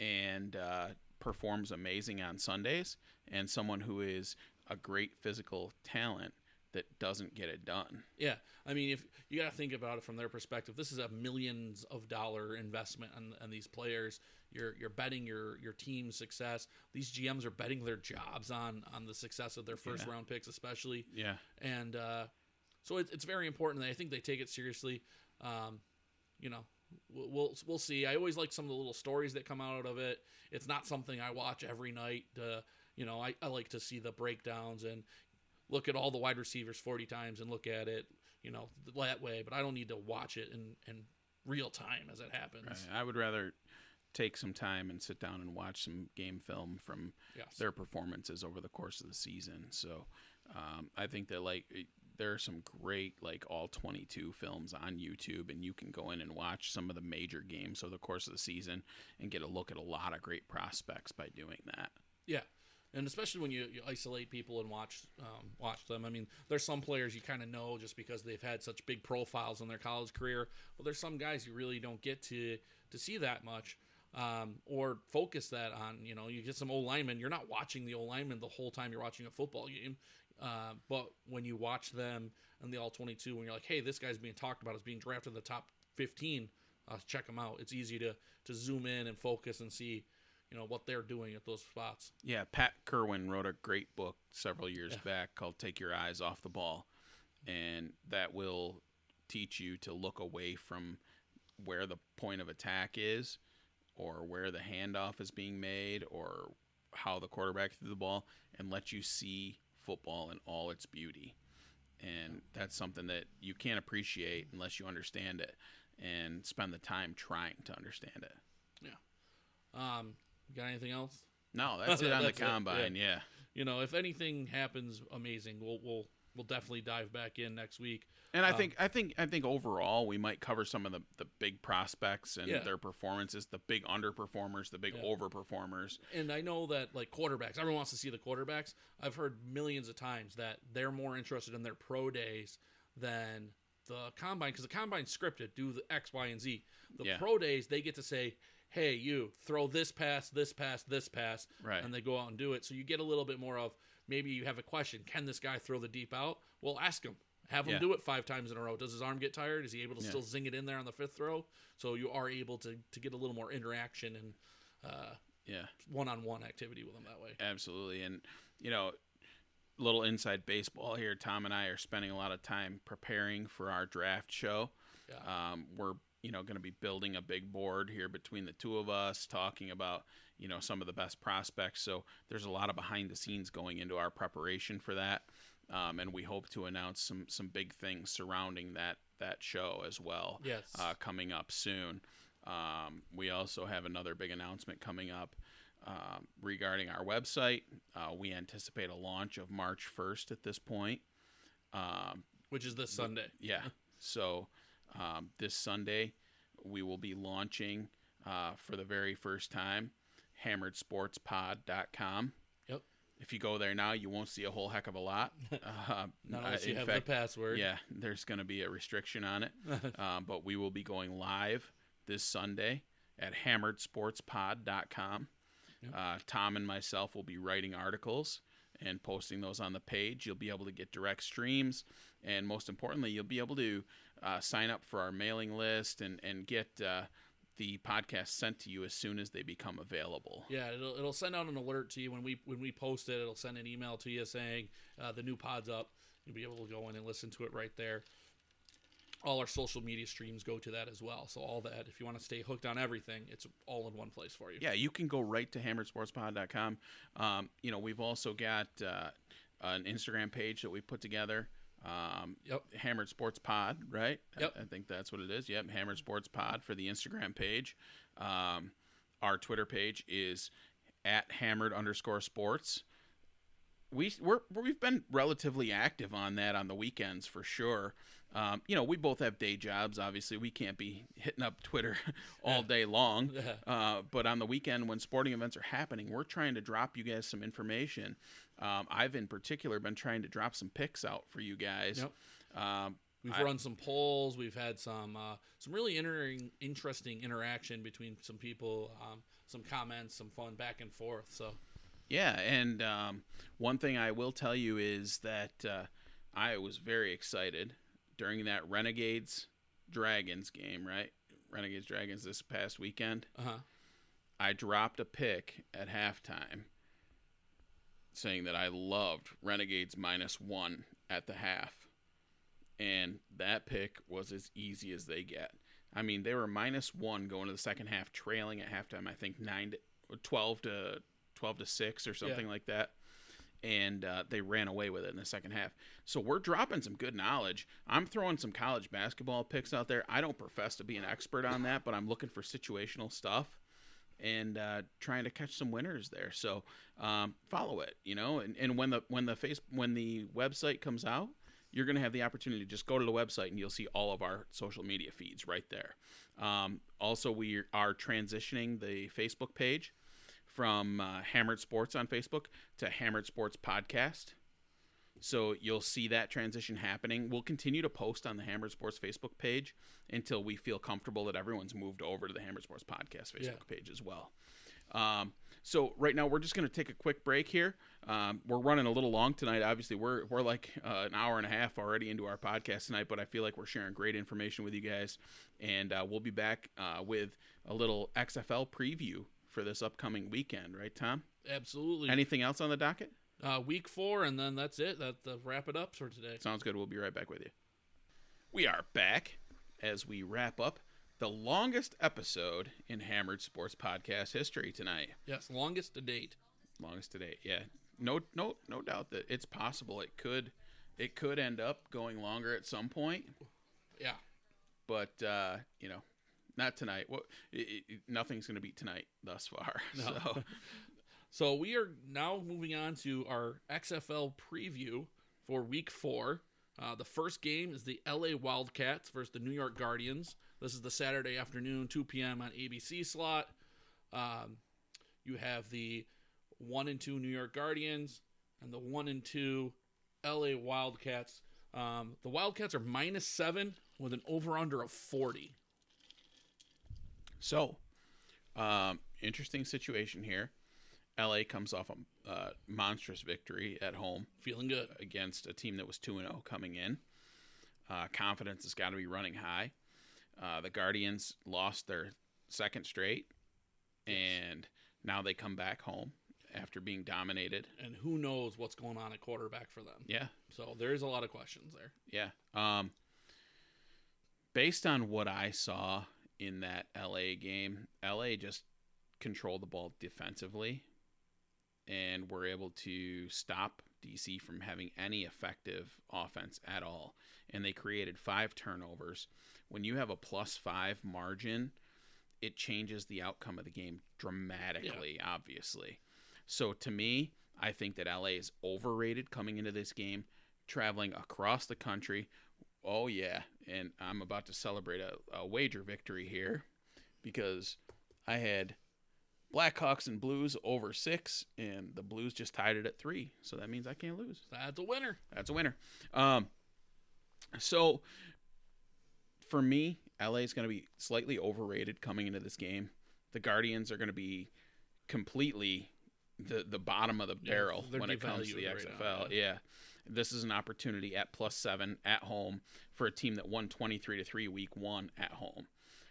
and uh, performs amazing on Sundays and someone who is a great physical talent that doesn't get it done. Yeah, I mean, if you got to think about it from their perspective, this is a millions of dollar investment on, on these players. You're you're betting your your team's success. These GMs are betting their jobs on on the success of their first Yeah. round picks, especially. Yeah. And uh, so it, it's very important. I think they take it seriously. Um, you know, we'll, we'll we'll see. I always like some of the little stories that come out of it. It's not something I watch every night. Uh, you know, I, I like to see the breakdowns and look at all the wide receivers 40 times and look at it, you know, that way. But I don't need to watch it in, in real time as it happens. Right. I would rather take some time and sit down and watch some game film from Yes. their performances over the course of the season. So um, I think that like there are some great like all 22 films on YouTube, and you can go in and watch some of the major games over the course of the season and get a look at a lot of great prospects by doing that. Yeah, and especially when you, you isolate people and watch um, watch them. I mean, there's some players you kind of know just because they've had such big profiles in their college career, but there's some guys you really don't get to to see that much. Um, or focus that on, you know, you get some old linemen. You're not watching the old linemen the whole time you're watching a football game. Uh, but when you watch them in the all 22, when you're like, hey, this guy's being talked about as being drafted in the top 15, uh, check them out. It's easy to to zoom in and focus and see, you know, what they're doing at those spots. Yeah, Pat Kirwan wrote a great book several years Yeah. back called Take Your Eyes Off the Ball. And that will teach you to look away from where the point of attack is or where the handoff is being made or how the quarterback threw the ball and let you see football in all its beauty. And that's something that you can't appreciate unless you understand it and spend the time trying to understand it. Yeah. Um, got anything else? No, that's it on the That's it, yeah. combine. yeah. You know, if anything happens amazing, we'll we'll we'll definitely dive back in next week. And I Um, think I think I think overall we might cover some of the, the big prospects and Yeah. their performances, the big underperformers, the big Yeah. overperformers. And I know that like quarterbacks, everyone wants to see the quarterbacks. I've heard millions of times that they're more interested in their pro days than the combine because the combine's scripted, do the X, Y, and Z. The Yeah. pro days, they get to say, "Hey, you throw this pass, this pass, this pass," Right. and they go out and do it. So you get a little bit more of maybe you have a question: Can this guy throw the deep out? Well, ask him. Have him Yeah. do it five times in a row. Does his arm get tired? Is he able to Yeah. still zing it in there on the fifth throw? So you are able to to get a little more interaction and uh, Yeah, one-on-one activity with him that way. absolutely. And you know, little inside baseball here. Tom and I are spending a lot of time preparing for our draft show. Yeah. Um, we're you know going to be building a big board here between the two of us, talking about you know some of the best prospects. So there's a lot of behind the scenes going into our preparation for that, um, and we hope to announce some some big things surrounding that that show as well. Yes. uh, coming up soon. Um, we also have another big announcement coming up um, regarding our website. Uh, we anticipate a launch of March 1st at this point. Um, Which is this Sunday. yeah. So um, this Sunday, we will be launching uh, for the very first time hammeredsportspod.com. Yep. If you go there now, you won't see a whole heck of a lot. Uh, Not unless you have fact, the password. yeah, there's going to be a restriction on it. um, but we will be going live this Sunday at hammeredsportspod.com. Yep. Uh, Tom and myself will be writing articles and posting those on the page. You'll be able to get direct streams. And most importantly, you'll be able to uh, sign up for our mailing list and, and get uh, the podcast sent to you as soon as they become available. Yeah, it'll, it'll send out an alert to you when we when we post it. It'll send an email to you saying uh, the new pod's up. You'll be able to go in and listen to it right there. All our social media streams go to that as well. So all that, if you want to stay hooked on everything, it's all in one place for you. Yeah, you can go right to hammeredsportspod.com. Um, you know, we've also got uh, an Instagram page that we put together. Um, Yep. Hammered Sports Pod, right? I- Yep. I, think that's what it is. Yep, Hammered Sports Pod for the Instagram page. Um, our Twitter page is at hammered underscore sports. We we're we've been relatively active on that on the weekends for sure. Um, you know, we both have day jobs. Obviously, we can't be hitting up Twitter all day long. Uh, but on the weekend, when sporting events are happening, we're trying to drop you guys some information. Um, I've in particular been trying to drop some picks out for you guys. Yep. Um, We've I- run some polls. We've had some uh, some really inter- interesting interaction between some people, um, some comments, some fun back and forth. So Yeah, and um, one thing I will tell you is that uh, I was very excited during that Renegades Dragons game, right? Renegades Dragons this past weekend. uh huh. I dropped a pick at halftime saying that I loved Renegades minus one at the half. And that pick was as easy as they get. I mean, they were minus one going to the second half, trailing at halftime, I think nine to, 12 to 12 to 6 or something like that. And uh, they ran away with it in the second half. So we're dropping some good knowledge. I'm throwing some college basketball picks out there. I don't profess to be an expert on that, but I'm looking for situational stuff and uh, trying to catch some winners there. So um, follow it, you know, and, and when the when the face when the website comes out, you're going to have the opportunity to just go to the website and you'll see all of our social media feeds right there. Um, also, we are transitioning the Facebook page from uh, Hammered Sports on Facebook to Hammered Sports Podcast. So you'll see that transition happening. We'll continue to post on the Hammered Sports Facebook page until we feel comfortable that everyone's moved over to the Hammered Sports Podcast Facebook Yeah. page as well. Um, so right now we're just going to take a quick break here. Um, we're running a little long tonight. Obviously, we're we're like uh, an hour and a half already into our podcast tonight, but I feel like we're sharing great information with you guys, and uh, we'll be back uh, with a little XFL preview for this upcoming weekend. Right, Tom? Absolutely. Anything else on the docket? uh, week four, and then that's it. That the wrap it up for today. Sounds good. We'll be right back with you. We are back as we wrap up the longest episode in Hammered Sports Podcast history tonight. Yes, longest to date. Longest to date. Yeah. No no no doubt that it's possible it could it could end up going longer at some point, Yeah. but uh, you know, not tonight. Well, it, nothing's going to beat tonight thus far. No. So, So we are now moving on to our XFL preview for Week Four. Uh, the first game is the LA Wildcats versus the New York Guardians. This is the Saturday afternoon, 2 p.m. on ABC slot. Um, you have the one and two New York Guardians and the one and two LA Wildcats. Um, the Wildcats are minus seven with an over under of 40. So um, interesting situation here. LA comes off a uh, monstrous victory at home. Feeling good. against a team that was 2 0 coming in. Uh, confidence has got to be running high. Uh, the Guardians lost their second straight, and now they come back home after being dominated. And who knows what's going on at quarterback for them. Yeah, So there's a lot of questions there. yeah. Um, based on what I saw in that LA game, LA just controlled the ball defensively and were able to stop DC from having any effective offense at all. And they created five turnovers. When you have a plus five margin, it changes the outcome of the game dramatically, obviously. So to me, I think that LA is overrated coming into this game, traveling across the country. Oh, yeah. And I'm about to celebrate a, a wager victory here because I had Blackhawks and Blues over six, and the Blues just tied it at three. So that means I can't lose. That's a winner. That's a winner. Um, so for me, LA is going to be slightly overrated coming into this game. The Guardians are going to be completely the the bottom of the barrel they're when it comes to the devalued right XFL. now, yeah. This is an opportunity at plus seven at home for a team that won 23 to 3 week one at home.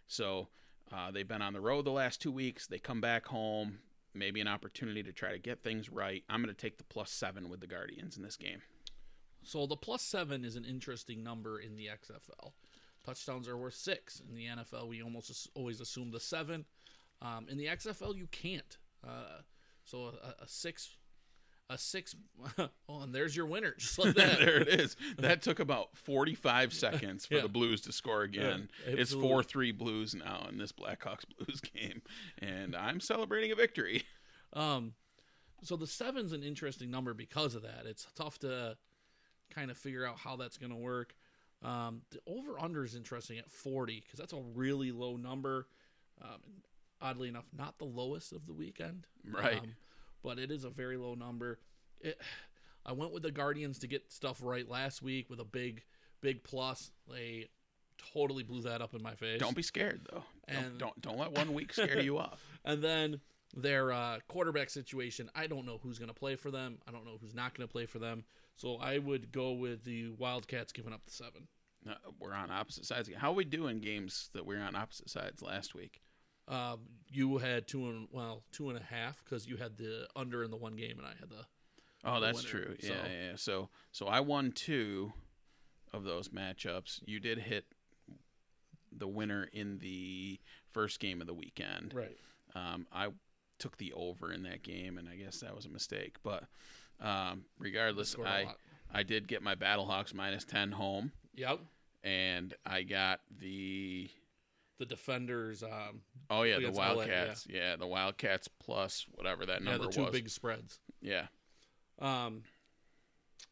So uh, they've been on the road the last two weeks. They come back home. Maybe an opportunity to try to get things right. I'm going to take the plus seven with the Guardians in this game. So the plus seven is an interesting number in the XFL. touchdowns are worth six. In the NFL, we almost always assume the seven. Um, in the XFL, you can't. Uh, so a, a six, a six. oh, and there's your winner, just like that. there it is. That took about 45 seconds for Yeah. the Blues to score again. Yeah, it's 4 3 Blues now in this Blackhawks Blues game. And I'm celebrating a victory. Um, so the seven's an interesting number because of that. It's tough to kind of figure out how that's going to work. Um, the over under is interesting at 40 because that's a really low number. Um, oddly enough, not the lowest of the weekend. Right. Um, but it is a very low number. It, I went with the Guardians to get stuff right last week with a big, big plus. They totally blew that up in my face. Don't be scared, though. Don't, And- don't, don't let one week scare you off. And then their uh, quarterback situation, I don't know who's going to play for them. I don't know who's not going to play for them. So I would go with the Wildcats giving up the seven. Uh, we're on opposite sides. How are we doing games that we're on opposite sides last week? Um, you had two and well two and a half because you had the under in the one game, and I had the Oh, that's winner, true. so- Yeah, yeah. So, so I won two of those matchups. You did hit the winner in the first game of the weekend. right. Um, I took the over in that game, and I guess that was a mistake. But um, regardless, I. I did get my Battlehawks minus ten home, Yep. and I got the The defenders, um, oh yeah the Against LA, Wildcats. yeah. the Wildcats plus whatever that number yeah, the two was. big spreads. Yeah, Um,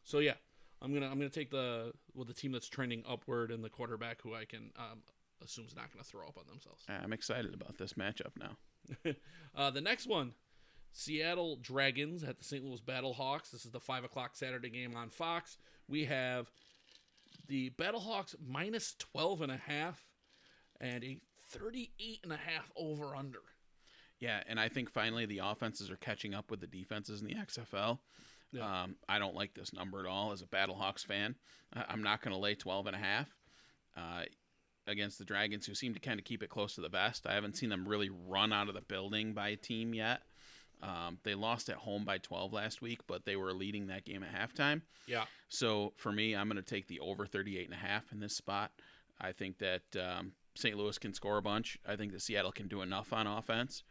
so yeah, I'm gonna I'm gonna take the with the team that's trending upward and the quarterback who I can um, assume is not gonna throw up on themselves. I'm excited about this matchup now. uh, the next one, Seattle Dragons at the St. Louis Battlehawks. This is the five o'clock Saturday game on Fox. We have the Battlehawks minus 12 and a half and a 38 and a half over under. Yeah, and I think finally the offenses are catching up with the defenses in the XFL. Yeah. Um, I don't like this number at all as a Battlehawks fan. I'm not going to lay 12 and a half uh, against the Dragons, who seem to kind of keep it close to the vest. I haven't seen them really run out of the building by a team yet. Um, they lost at home by 12 last week, but they were leading that game at halftime. Yeah. So for me, I'm going to take the over 38 and a half in this spot. I think that um, St. Louis can score a bunch. I think that Seattle can do enough on offense.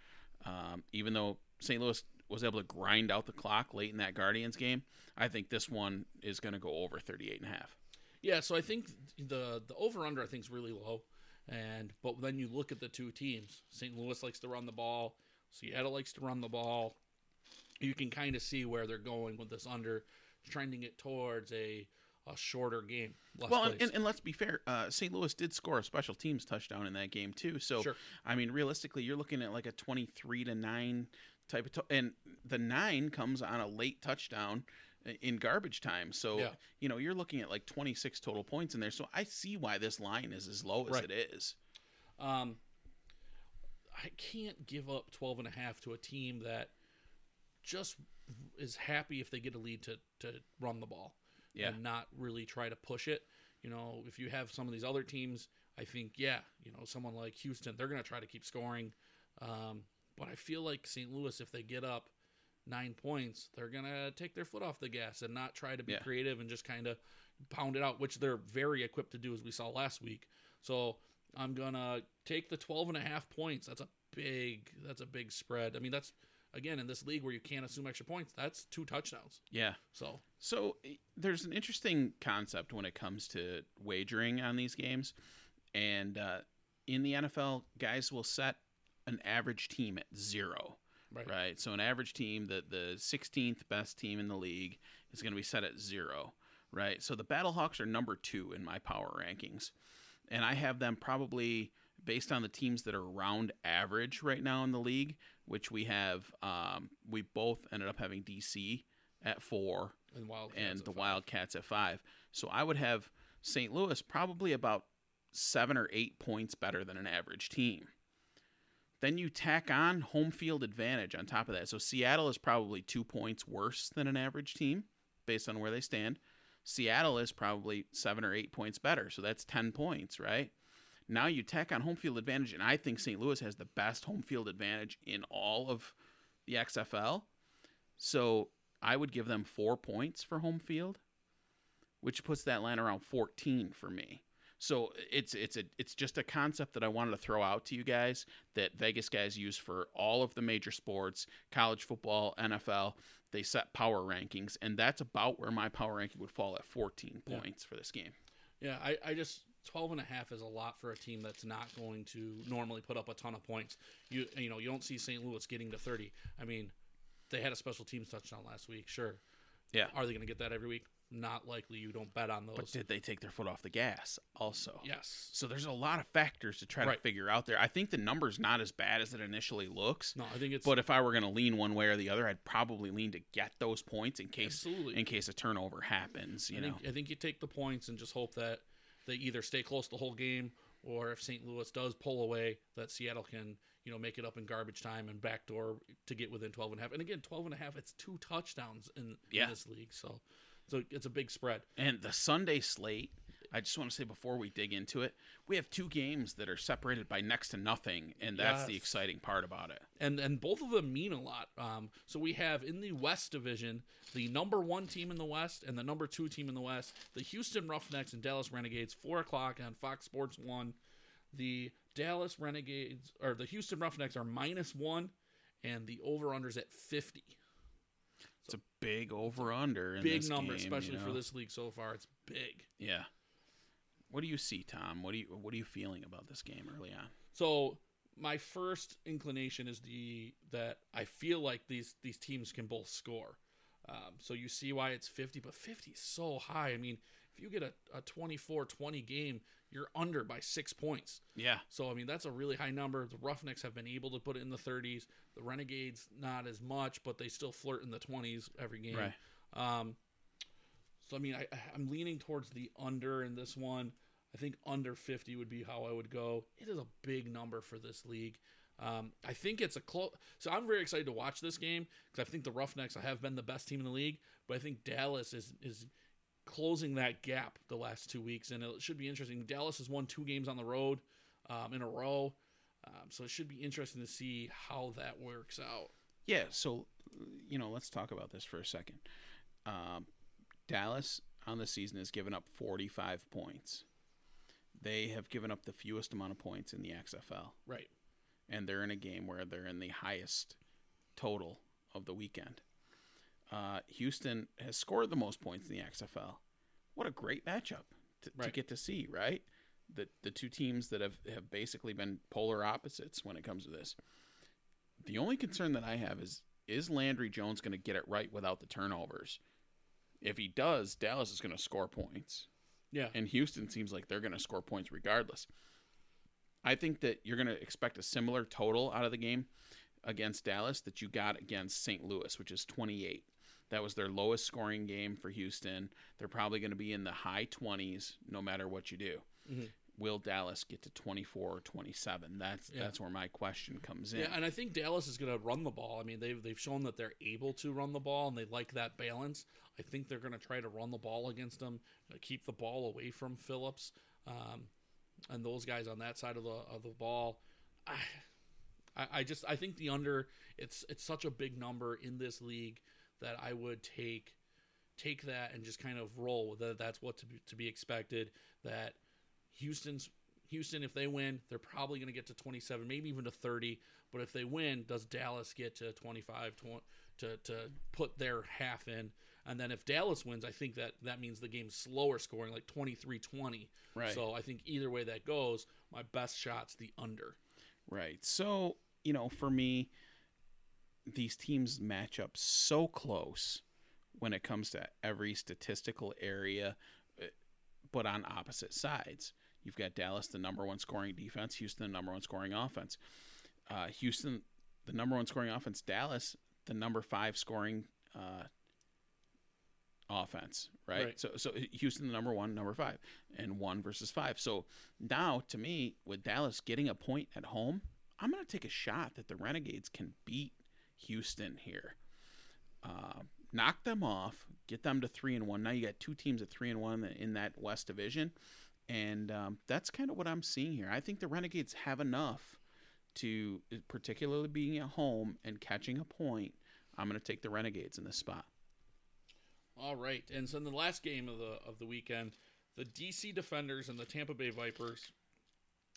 Um, even though St. Louis was able to grind out the clock late in that Guardians game, I think this one is going to go over 38 and a half. Yeah, so I think the the over under I think is really low, and but then you look at the two teams. St. Louis likes to run the ball. Seattle likes to run the ball. You can kind of see where they're going with this under, trending it towards a a shorter game. Well, and, and, and let's be fair, uh, St. Louis did score a special teams touchdown in that game too. So Sure. I mean, realistically, you're looking at like a 23 to nine type of, to- and the nine comes on a late touchdown in garbage time. So Yeah. you know you're looking at like 26 total points in there. So I see why this line is as low as Right. it is. Um, I can't give up 12 and a half to a team that just is happy if they get a lead to, to run the ball Yeah. and not really try to push it. You know, if you have some of these other teams, I think, yeah, you know, someone like Houston, they're going to try to keep scoring. Um, but I feel like St. Louis, if they get up nine points, they're going to take their foot off the gas and not try to be Yeah. creative and just kind of pound it out, which they're very equipped to do, as we saw last week. So I'm gonna take the 12 and a half points. That's a big that's a big spread. I mean, that's again in this league where you can't assume extra points. That's two touchdowns. Yeah. So So eh, there's an interesting concept when it comes to wagering on these games, and uh, in the NFL, guys will set an average team at zero. right, Right. So an average team, the the 16th best team in the league, is going to be set at zero. Right. So the Battlehawks are number two in my power rankings, and I have them probably based on the teams that are around average right now in the league, which we have. Um, we both ended up having DC at four and Wildcats and the. Wildcats at five. So I would have St. Louis probably about seven or eight points better than an average team. Then you tack on home field advantage on top of that. So Seattle is probably two points worse than an average team based on where they stand. Seattle is probably seven or eight points better. So that's 10 points, right? Now you tack on home field advantage, and I think St. Louis has the best home field advantage in all of the XFL. So I would give them four points for home field, which puts that line around 14 for me. So it's it's a it's just a concept that I wanted to throw out to you guys that Vegas guys use for all of the major sports, college football, NFL. They set power rankings, and that's about where my power ranking would fall at 14 Yeah. points for this game. Yeah, I, I just 12 and a half is a lot for a team that's not going to normally put up a ton of points. You you know, you don't see St. Louis getting to 30. I mean, they had a special teams touchdown last week, sure. Yeah. Are they going to get that every week? Not likely. You don't bet on those. But did they take their foot off the gas also? yes. So there's a lot of factors to try to figure out there. I think the number's not as bad as it initially looks. No, I think it's But if I were going to lean one way or the other, I'd probably lean to get those points in case absolutely. in case a turnover happens. You I know, think I think you take the points and just hope that they either stay close the whole game or if St. Louis does pull away, that Seattle can, you know, make it up in garbage time and backdoor to get within 12 and a half. And again, 12 and a half, it's two touchdowns in, Yeah. in this league. So so it's a big spread. and the Sunday slate. I just want to say before we dig into it, we have two games that are separated by next to nothing, and that's the exciting part about it. and and both of them mean a lot. Um, so we have in the West Division the number one team in the West and the number two team in the West, the Houston Roughnecks and Dallas Renegades, four o'clock on Fox Sports One. The Dallas Renegades or the Houston Roughnecks are minus one, and the over unders at fifty. It's a big over under. Big this number, game, you especially for this league so far. It's big. Yeah. What do you see, Tom? What do you what are you feeling about this game early on? So my first inclination is the that I feel like these these teams can both score. Um, so you see why it's 50, but 50 is so high. I mean, if you get a, a 24-20 game, you're under by six points. Yeah. So I mean, that's a really high number. The Roughnecks have been able to put it in the 30s. The Renegades not as much, but they still flirt in the 20s every game. Right. Um, so I mean, I, I'm leaning towards the under in this one. I think under 50 would be how I would go. It is a big number for this league. Um, I think it's a close. So I'm very excited to watch this game because I think the Roughnecks have been the best team in the league, but I think Dallas is is closing that gap the last two weeks, and it should be interesting. Dallas has won two games on the road um, in a row, um, so it should be interesting to see how that works out. Yeah, so you know, let's talk about this for a second. Um, Dallas on the season has given up 45 points. They have given up the fewest amount of points in the XFL, Right. and they're in a game where they're in the highest total of the weekend. Uh, Houston has scored the most points in the XFL. What a great matchup to, to get to see, right? The the two teams that have, have basically been polar opposites when it comes to this. The only concern that I have is is Landry Jones going to get it right without the turnovers? If he does, Dallas is going to score points, Yeah. and Houston seems like they're going to score points regardless. I think that you're going to expect a similar total out of the game against Dallas that you got against St. Louis, which is 28. That was their lowest scoring game for Houston. They're probably going to be in the high 20s no matter what you do. Mhm. Will Dallas get to 24 or 27? That's Yeah. that's where my question comes in. Yeah, and I think Dallas is going to run the ball. I mean, they've they've shown that they're able to run the ball, and they like that balance. I think they're going to try to run the ball against them, uh, keep the ball away from Phillips, um, and those guys on that side of the of the ball. I, I, I just I think the under it's it's such a big number in this league that I would take take that and just kind of roll that. That's what to be, to be expected. That Houston's Houston, if they win, they're probably going to get to 27, maybe even to 30. But if they win, does Dallas get to 25 to, to, to put their half in? And then if Dallas wins, I think that that means the game's slower scoring, like 23 20. Right. So I think either way that goes, my best shot's the under. Right. So, you know, for me, these teams match up so close when it comes to every statistical area, eh, but on opposite sides. You've got Dallas, the number one scoring defense, Houston, the number one scoring offense. Uh, Houston, the number one scoring offense, Dallas, the number five scoring uh, offense, right? Right. So, so Houston, the number one, number five, and one versus five. So now, to me, with Dallas getting a point at home, I'm going to take a shot that the Renegades can beat Houston here. Uh, knock them off, get them to three and one. Now you got two teams at three and one in that West Division, and um, that's kind of what I'm seeing here. I think the Renegades have enough to, particularly being at home and catching a point. I'm going to take the Renegades in this spot. All right, and so in the last game of the of the weekend, the DC Defenders and the Tampa Bay Vipers.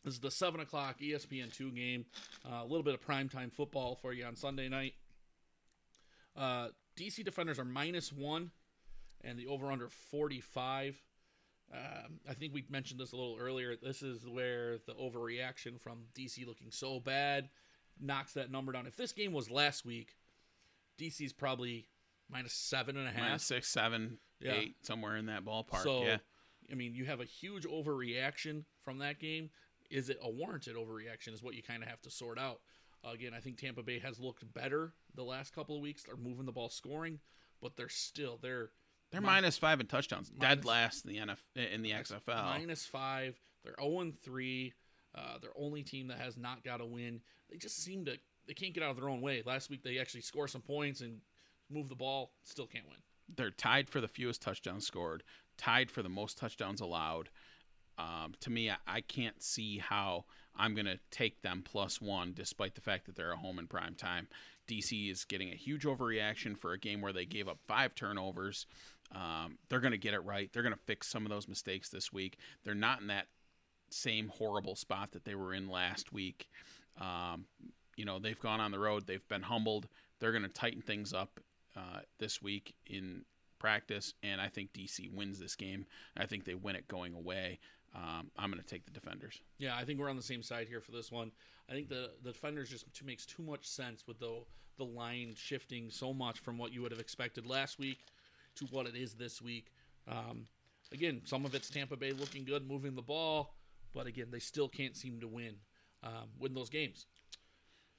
This is the seven o'clock ESPN two game. Uh, a little bit of primetime football for you on Sunday night. Uh, DC Defenders are minus one, and the over under forty five. Um, I think we mentioned this a little earlier. This is where the overreaction from DC looking so bad knocks that number down. If this game was last week, DC's probably minus seven and a half. Minus six, seven, Yeah. eight, somewhere in that ballpark. So, yeah. I mean, you have a huge overreaction from that game. Is it a warranted overreaction? Is what you kind of have to sort out. again, I think Tampa Bay has looked better the last couple of weeks. They're moving the ball, scoring, but they're still they're They're Mi- minus five in touchdowns, minus- dead last in the NF in the XFL. minus five. They're zero and three. Uh, they're only team that has not got a win. They just seem to they can't get out of their own way. Last week they actually score some points and move the ball, still can't win. They're tied for the fewest touchdowns scored, tied for the most touchdowns allowed. Um, to me, I, I can't see how I'm going to take them plus one, despite the fact that they're at home in prime time. DC is getting a huge overreaction for a game where they gave up five turnovers. Um, they're going to get it right. They're going to fix some of those mistakes this week. They're not in that same horrible spot that they were in last week. Um, you know, they've gone on the road, they've been humbled. They're going to tighten things up uh, this week in practice, and I think DC wins this game. I think they win it going away. Um, I'm going to take the defenders. Yeah, I think we're on the same side here for this one. I think the the defenders just makes too much sense with the the line shifting so much from what you would have expected last week to what it is this week. Um, again, some of it's Tampa Bay looking good, moving the ball, but again, they still can't seem to win um, win those games.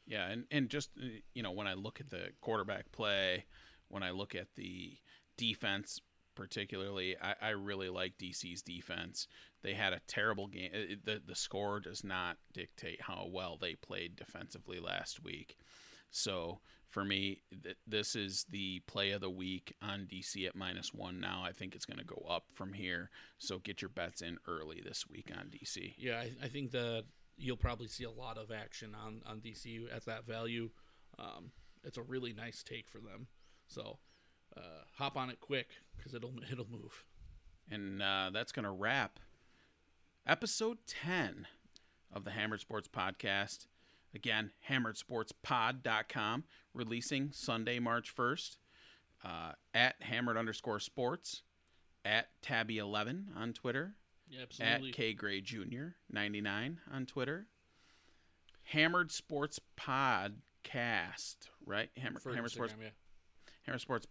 Yeah, and and just uh, you know when I look at the quarterback play, when I look at the defense particularly, I, I really like DC's defense. They had a terrible game. uh, The the score does not dictate how well they played defensively last week. So for me, th- this is the play of the week on DC at minus one. Now I think it's going to go up from here. So get your bets in early this week on DC. Yeah, I, I think that you'll probably see a lot of action on on DCU at that value. Um, it's a really nice take for them. So uh, hop on it quick because it'll it'll move. And uh, that's going to wrap episode 10 of the Hammered Sports Podcast. Again, hammeredsportspod.com, releasing Sunday, March 1st, uh, at hammered underscore sports, at tabby11 on Twitter, Yeah, absolutely. at K Gray Jr. 99 on Twitter. Hammered Sports Podcast, right? Hammer, for Hammered Sports yeah. Hammer Sports.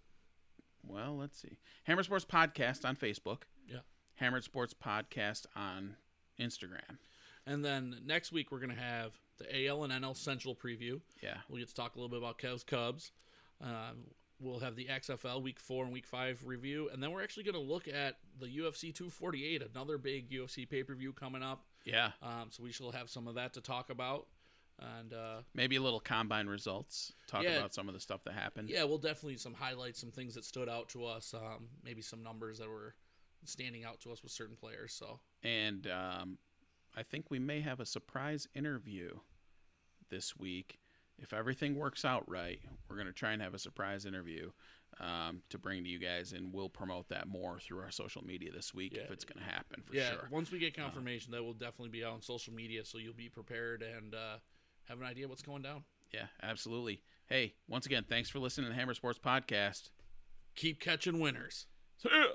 Well, let's see. Hammer Sports Podcast on Facebook. Yeah. Hammered Sports Podcast on Instagram. And then next week we're gonna have the AL and NL Central preview. Yeah. We'll get to talk a little bit about Cavs Cubs. Um, we'll have the XFL Week Four and Week Five review, and then we're actually gonna look at the UFC 248, another big UFC pay per view coming up. Yeah. Um, so we shall have some of that to talk about. And uh, Maybe a little combine results. Talk Yeah. about some of the stuff that happened. yeah, we'll definitely some highlights, some things that stood out to us. Um, maybe some numbers that were standing out to us with certain players. So And um, I think we may have a surprise interview this week. If everything works out right, we're going to try and have a surprise interview um, to bring to you guys, and we'll promote that more through our social media this week if it's going to happen for yeah, sure. Once we get confirmation, that will definitely be out on social media, so you'll be prepared and uh, have an idea what's going down. Yeah, absolutely. Hey, once again, thanks for listening to the Hammer Sports Podcast. Keep catching winners. See ya.